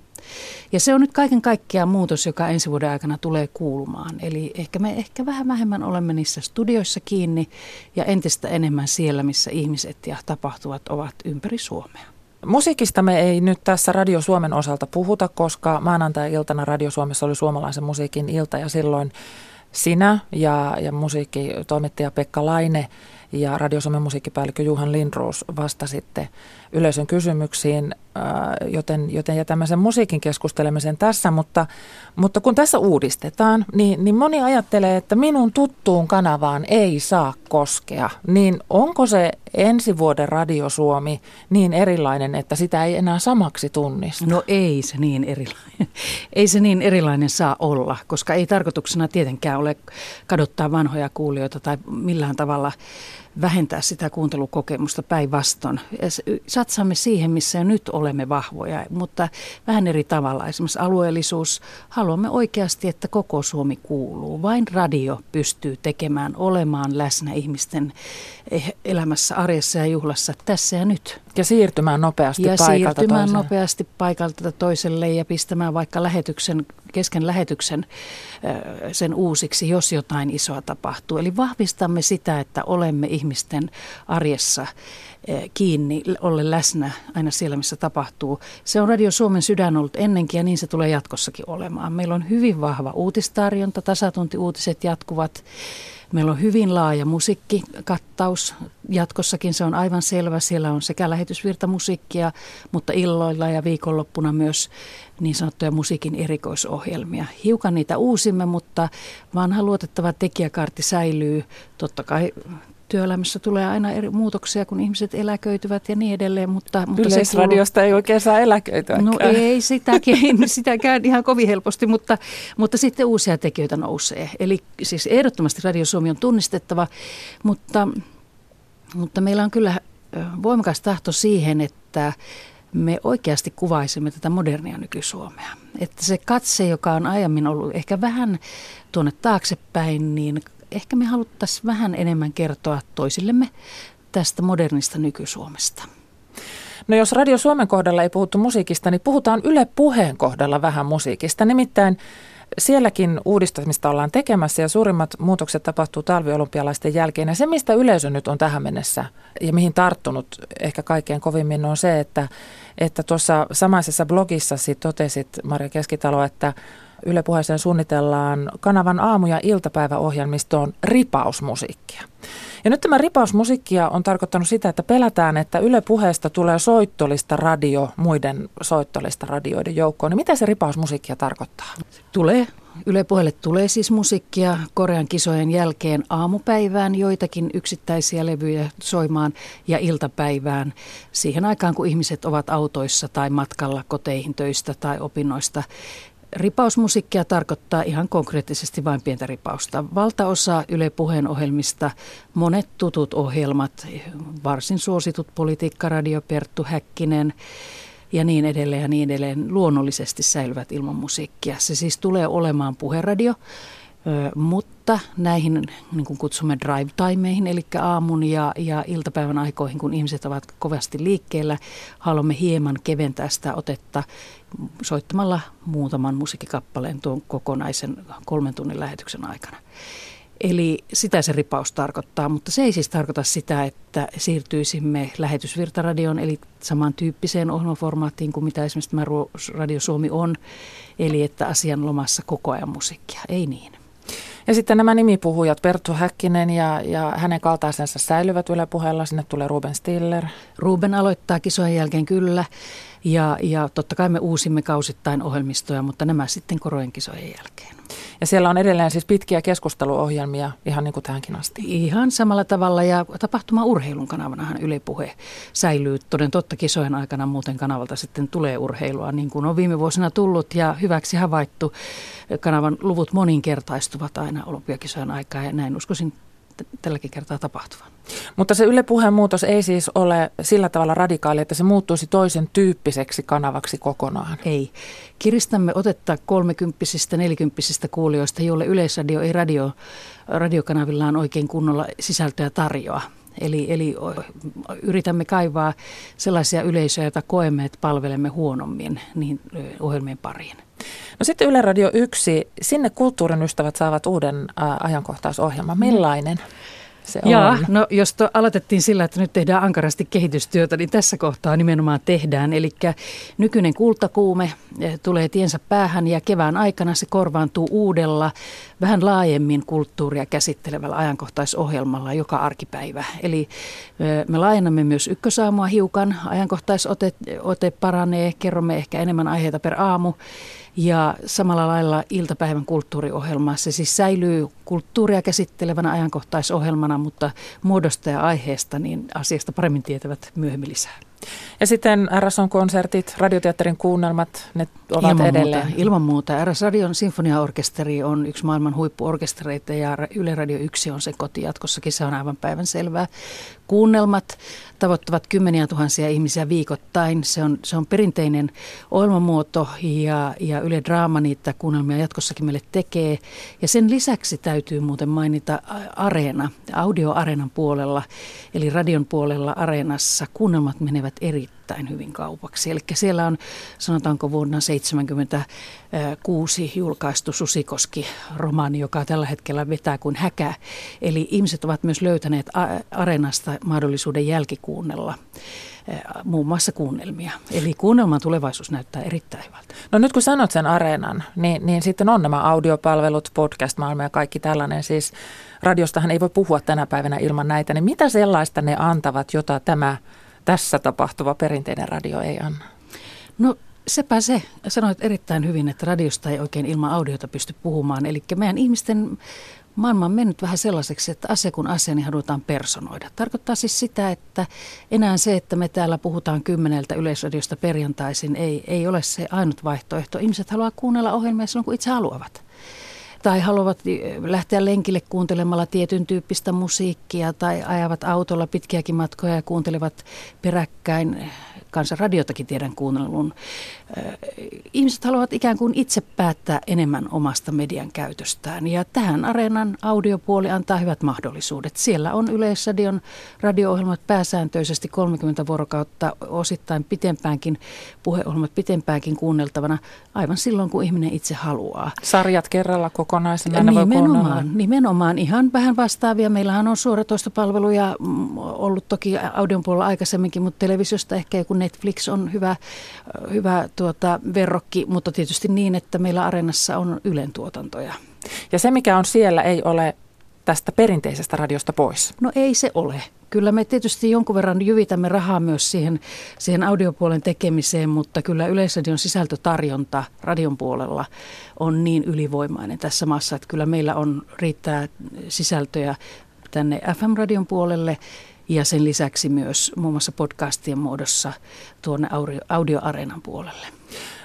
Ja se on nyt kaiken kaikkiaan muutos, joka ensi vuoden aikana tulee kuulumaan. Eli ehkä me ehkä vähän vähemmän olemme niissä studioissa kiinni ja entistä enemmän siellä, missä ihmiset ja tapahtuvat ovat ympäri Suomea. Musiikista me ei nyt tässä Radio Suomen osalta puhuta, koska maanantai-iltana Radio Suomessa oli suomalaisen musiikin ilta ja silloin sinä ja, ja musiikkitoimittaja Pekka Laine ja Radio Suomen musiikkipäällikkö Juhan Lindroos vastasitte yleisön kysymyksiin, joten, joten jätämme sen musiikin keskustelemisen tässä, mutta, mutta kun tässä uudistetaan, niin, niin moni ajattelee, että minun tuttuun kanavaan ei saa koskea, niin onko se ensi vuoden Radio Suomi niin erilainen, että sitä ei enää samaksi tunnista? No ei se niin erilainen, ei se niin erilainen saa olla, koska ei tarkoituksena tietenkään ole kadottaa vanhoja kuulijoita tai millään tavalla vähentää sitä kuuntelukokemusta päinvastoin. Satsaamme siihen, missä jo nyt olemme vahvoja, mutta vähän eri tavalla. Esimerkiksi alueellisuus. Haluamme oikeasti, että koko Suomi kuuluu. Vain radio pystyy tekemään, olemaan läsnä ihmisten eh, elämässä, arjessa ja juhlassa tässä ja nyt. Ja siirtymään nopeasti ja paikalta siirtymään toiselle. nopeasti paikalta toiselle ja pistämään vaikka lähetyksen, kesken lähetyksen sen uusiksi, jos jotain isoa tapahtuu. Eli vahvistamme sitä, että olemme ihmisten arjessa kiinni, olla läsnä aina siellä, missä tapahtuu. Se on Radio Suomen sydän ollut ennenkin ja niin se tulee jatkossakin olemaan. Meillä on hyvin vahva uutistarjonta, tasatuntiuutiset jatkuvat. Meillä on hyvin laaja musiikkikattaus. Jatkossakin se on aivan selvä. Siellä on sekä lähetysvirtamusiikkia, mutta illoilla ja viikonloppuna myös niin sanottuja musiikin erikoisohjelmia. Hiukan niitä uusimme, mutta vanha luotettava tekijäkartti säilyy. Totta kai työelämässä tulee aina eri muutoksia, kun ihmiset eläköityvät ja niin edelleen. Mutta, mutta Yleisradiosta ei oikein saa eläköityä. No ei sitäkin, sitäkään ihan kovin helposti, mutta, mutta sitten uusia tekijöitä nousee. Eli siis ehdottomasti Radio Suomi on tunnistettava, mutta, mutta meillä on kyllä voimakas tahto siihen, että me oikeasti kuvaisimme tätä modernia nyky-Suomea. Että se katse, joka on aiemmin ollut ehkä vähän tuonne taaksepäin, niin ehkä me haluttaisiin vähän enemmän kertoa toisillemme tästä modernista nyky-Suomesta. No jos Radio Suomen kohdalla ei puhuttu musiikista, niin puhutaan Yle Puheen kohdalla vähän musiikista. Nimittäin sielläkin uudistamista ollaan tekemässä ja suurimmat muutokset tapahtuu talviolympialaisten jälkeen. Ja se, mistä yleisö nyt on tähän mennessä ja mihin tarttunut ehkä kaikkein kovimmin on se, että, että tuossa samaisessa blogissasi totesit, Maria Keskitalo, että Yle Puheeseen suunnitellaan kanavan aamu- ja iltapäiväohjelmistoon ripausmusiikkia. Ja nyt tämä ripausmusiikkia on tarkoittanut sitä, että pelätään, että Yle Puheesta tulee soittolista radio muiden soittolista radioiden joukkoon. Niin mitä se ripausmusiikkia tarkoittaa? Tulee. Yle Puheelle tulee siis musiikkia Korean kisojen jälkeen aamupäivään joitakin yksittäisiä levyjä soimaan ja iltapäivään siihen aikaan, kun ihmiset ovat autoissa tai matkalla koteihin töistä tai opinnoista Ripausmusiikkia tarkoittaa ihan konkreettisesti vain pientä ripausta. Valtaosa Yle Puheen ohjelmista, monet tutut ohjelmat, varsin suositut politiikkaradio Perttu Häkkinen ja niin edelleen ja niin edelleen luonnollisesti säilyvät ilman musiikkia. Se siis tulee olemaan puheradio, mutta näihin niin kuin kutsumme drive-timeihin, eli aamun ja, ja iltapäivän aikoihin, kun ihmiset ovat kovasti liikkeellä, haluamme hieman keventää sitä otetta soittamalla muutaman musiikkikappaleen tuon kokonaisen kolmen tunnin lähetyksen aikana. Eli sitä se ripaus tarkoittaa, mutta se ei siis tarkoita sitä, että siirtyisimme lähetysvirtaradioon, eli samantyyppiseen ohjelmaformaattiin kuin mitä esimerkiksi tämä Radio Suomi on, eli että asian lomassa koko ajan musiikkia. Ei niin. Ja sitten nämä nimipuhujat, Perttu Häkkinen ja, ja hänen kaltaisensa säilyvät Yle puheella. Sinne tulee Ruben Stiller. Ruben aloittaa kisojen jälkeen kyllä. Ja, ja totta kai me uusimme kausittain ohjelmistoja, mutta nämä sitten korojen kisojen jälkeen. Ja siellä on edelleen siis pitkiä keskusteluohjelmia, ihan niin kuin tähänkin asti. Ihan samalla tavalla ja tapahtuma urheilun kanavanahan Yle Puhe säilyy. Toden totta kisojen aikana muuten kanavalta sitten tulee urheilua, niin kuin on viime vuosina tullut ja hyväksi havaittu. Kanavan luvut moninkertaistuvat aina olympiakisojen aikaa ja näin uskoisin tälläkin kertaa tapahtuvan. Mutta se Yle Puheen muutos ei siis ole sillä tavalla radikaali, että se muuttuisi toisen tyyppiseksi kanavaksi kokonaan. Ei. Kiristämme otetta kolmekymppisistä, nelikymppisistä kuulijoista, joille Yleisradio ei radio, radiokanavillaan oikein kunnolla sisältöä tarjoa. Eli, eli yritämme kaivaa sellaisia yleisöjä, joita koemme, että palvelemme huonommin niin ohjelmien pariin. No sitten Yle Radio 1, sinne kulttuurin ystävät saavat uuden ajankohtaisohjelman. Millainen? se Jaa, on? no jos to, aloitettiin sillä, että nyt tehdään ankarasti kehitystyötä, niin tässä kohtaa nimenomaan tehdään. Eli nykyinen kultakuume eh, tulee tiensä päähän ja kevään aikana se korvaantuu uudella, vähän laajemmin kulttuuria käsittelevällä ajankohtaisohjelmalla joka arkipäivä. Eli eh, me laajennamme myös ykkösaamua hiukan, ajankohtaisote ote paranee, kerromme ehkä enemmän aiheita per aamu. Ja samalla lailla iltapäivän kulttuuriohjelma, se siis säilyy kulttuuria käsittelevänä ajankohtaisohjelmana, mutta muodosta ja aiheesta niin asiasta paremmin tietävät myöhemmin lisää. Ja sitten RSOn-konsertit, radioteatterin kuunnelmat, ne ovat ilman edelleen. Muuta, ilman muuta. RS Radion sinfoniaorkesteri on yksi maailman huippuorkestereita ja Yle Radio 1 on se koti jatkossakin, se on aivan päivän selvää. Kuunnelmat tavoittavat kymmeniä tuhansia ihmisiä viikoittain. Se on, se on perinteinen ohjelmamuoto ja, ja Yle Draama niitä kuunnelmia jatkossakin meille tekee. Ja sen lisäksi täytyy muuten mainita Areena, audioareenan puolella, eli radion puolella Areenassa. Kuunnelmat menevät erittäin hyvin kaupaksi. Eli siellä on, sanotaanko vuonna 1976 julkaistu Susikoski-romaani, joka tällä hetkellä vetää kuin häkä. Eli ihmiset ovat myös löytäneet Areenasta mahdollisuuden jälkikuunnella muun muassa kuunnelmia. Eli kuunnelman tulevaisuus näyttää erittäin hyvältä. No nyt kun sanot sen areenan, niin, niin sitten on nämä audiopalvelut, podcast-maailma ja kaikki tällainen. Siis radiostahan ei voi puhua tänä päivänä ilman näitä. Niin mitä sellaista ne antavat, jota tämä tässä tapahtuva perinteinen radio ei anna? No sepä se. Sanoit erittäin hyvin, että radiosta ei oikein ilman audiota pysty puhumaan. Eli meidän ihmisten maailma on mennyt vähän sellaiseksi, että asia kun asia, niin halutaan personoida. Tarkoittaa siis sitä, että enää se, että me täällä puhutaan kymmeneltä yleisradiosta perjantaisin, ei, ei ole se ainut vaihtoehto. Ihmiset haluaa kuunnella ohjelmia silloin, kun itse haluavat tai haluavat lähteä lenkille kuuntelemalla tietyn tyyppistä musiikkia tai ajavat autolla pitkiäkin matkoja ja kuuntelevat peräkkäin kanssa radiotakin tiedän kuunnelun. Ihmiset haluavat ikään kuin itse päättää enemmän omasta median käytöstään ja tähän Areenan audiopuoli antaa hyvät mahdollisuudet. Siellä on Yleisradion radio-ohjelmat pääsääntöisesti 30 vuorokautta, osittain pitempäänkin, puheohjelmat pitempäänkin kuunneltavana aivan silloin, kun ihminen itse haluaa. Sarjat kerralla kokonaisena nimenomaan, nimenomaan ihan vähän vastaavia. Meillähän on suoratoistopalveluja mm, ollut toki audion puolella aikaisemminkin, mutta televisiosta ehkä joku Netflix on hyvä, hyvä tuota, verrokki, mutta tietysti niin, että meillä Areenassa on Ylen tuotantoja. Ja se, mikä on siellä, ei ole tästä perinteisestä radiosta pois? No ei se ole. Kyllä me tietysti jonkun verran jyvitämme rahaa myös siihen, siihen audiopuolen tekemiseen, mutta kyllä Yleisradion sisältötarjonta radion puolella on niin ylivoimainen tässä maassa, että kyllä meillä on riittää sisältöjä tänne FM-radion puolelle ja sen lisäksi myös muun muassa podcastien muodossa tuonne audioareenan puolelle.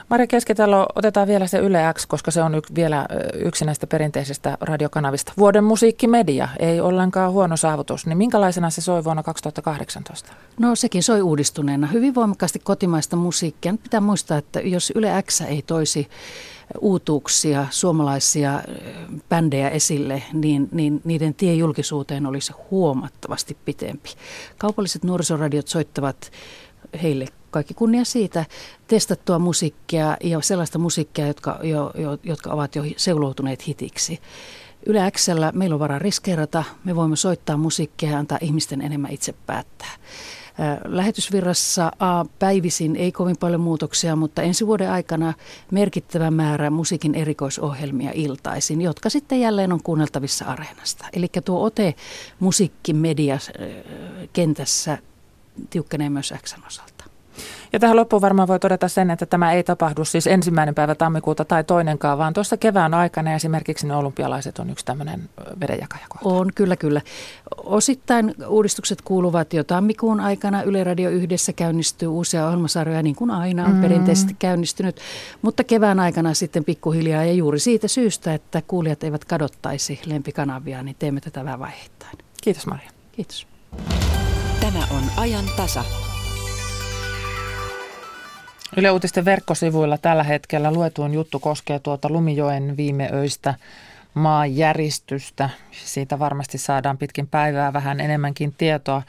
Maria Keskitalo, otetaan vielä se Yle X, koska se on y- vielä yksi näistä perinteisistä radiokanavista. Vuoden musiikkimedia, ei ollenkaan huono saavutus. Niin minkälaisena se soi vuonna 2018? No sekin soi uudistuneena. Hyvin voimakkaasti kotimaista musiikkia. Nyt pitää muistaa, että jos Yle X ei toisi uutuuksia, suomalaisia bändejä esille, niin, niin niiden tie julkisuuteen olisi huomattavasti pitempi. Kaupalliset nuorisoradiot soittavat heille kaikki kunnia siitä testattua musiikkia ja sellaista musiikkia, jotka, jo, jo, jotka ovat jo seuloutuneet hitiksi. Yle Xllä meillä on varaa riskeerata, me voimme soittaa musiikkia ja antaa ihmisten enemmän itse päättää. Lähetysvirrassa A, päivisin ei kovin paljon muutoksia, mutta ensi vuoden aikana merkittävä määrä musiikin erikoisohjelmia iltaisin, jotka sitten jälleen on kuunneltavissa areenasta. Eli tuo ote musiikkimedia kentässä tiukkenee myös Xn osalta. Ja tähän loppuun varmaan voi todeta sen, että tämä ei tapahdu siis ensimmäinen päivä tammikuuta tai toinenkaan, vaan tuossa kevään aikana esimerkiksi ne olympialaiset on yksi tämmöinen vedenjakaja. On, kyllä, kyllä. Osittain uudistukset kuuluvat jo tammikuun aikana. Yle Radio yhdessä käynnistyy uusia ohjelmasarjoja, niin kuin aina on mm. perinteisesti käynnistynyt. Mutta kevään aikana sitten pikkuhiljaa ja juuri siitä syystä, että kuulijat eivät kadottaisi lempikanavia, niin teemme tätä vähän vaiheittain. Kiitos Maria. Kiitos. Tämä on ajan tasa. Yle Uutisten verkkosivuilla tällä hetkellä luetuin juttu koskee tuota Lumijoen viime öistä maanjäristystä. Siitä varmasti saadaan pitkin päivää vähän enemmänkin tietoa.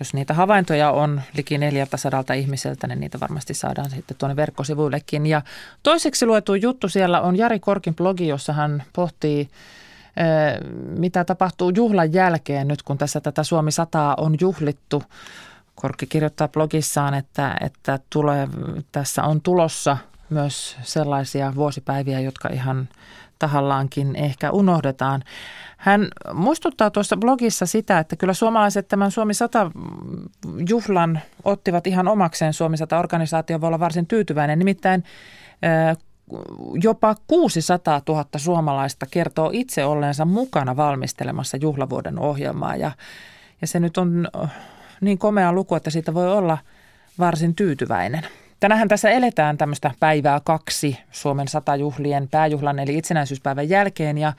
Jos niitä havaintoja on liki 400 ihmiseltä, niin niitä varmasti saadaan sitten tuonne verkkosivuillekin. Ja toiseksi luetu juttu siellä on Jari Korkin blogi, jossa hän pohtii mitä tapahtuu juhlan jälkeen nyt, kun tässä tätä Suomi 100 on juhlittu. Korkki kirjoittaa blogissaan, että, että tulee, tässä on tulossa myös sellaisia vuosipäiviä, jotka ihan tahallaankin ehkä unohdetaan. Hän muistuttaa tuossa blogissa sitä, että kyllä suomalaiset tämän Suomi 100 juhlan ottivat ihan omakseen. Suomi 100 organisaatio voi olla varsin tyytyväinen. Nimittäin jopa 600 000 suomalaista kertoo itse olleensa mukana valmistelemassa juhlavuoden ohjelmaa ja, ja se nyt on niin komea luku, että siitä voi olla varsin tyytyväinen. Tänähän tässä eletään tämmöistä päivää kaksi Suomen satajuhlien pääjuhlan eli itsenäisyyspäivän jälkeen ja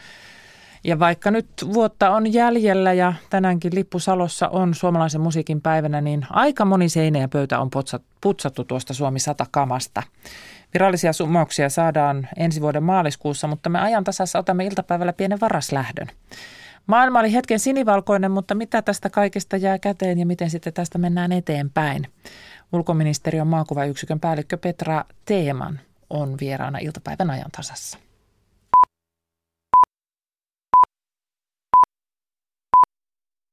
ja vaikka nyt vuotta on jäljellä ja tänäänkin Lippusalossa on suomalaisen musiikin päivänä, niin aika moni seinä ja pöytä on putsattu tuosta Suomi 100 kamasta. Virallisia summauksia saadaan ensi vuoden maaliskuussa, mutta me ajan tasassa otamme iltapäivällä pienen varaslähdön. Maailma oli hetken sinivalkoinen, mutta mitä tästä kaikesta jää käteen ja miten sitten tästä mennään eteenpäin? Ulkoministeriön maakuvayksikön päällikkö Petra Teeman on vieraana iltapäivän ajan tasassa.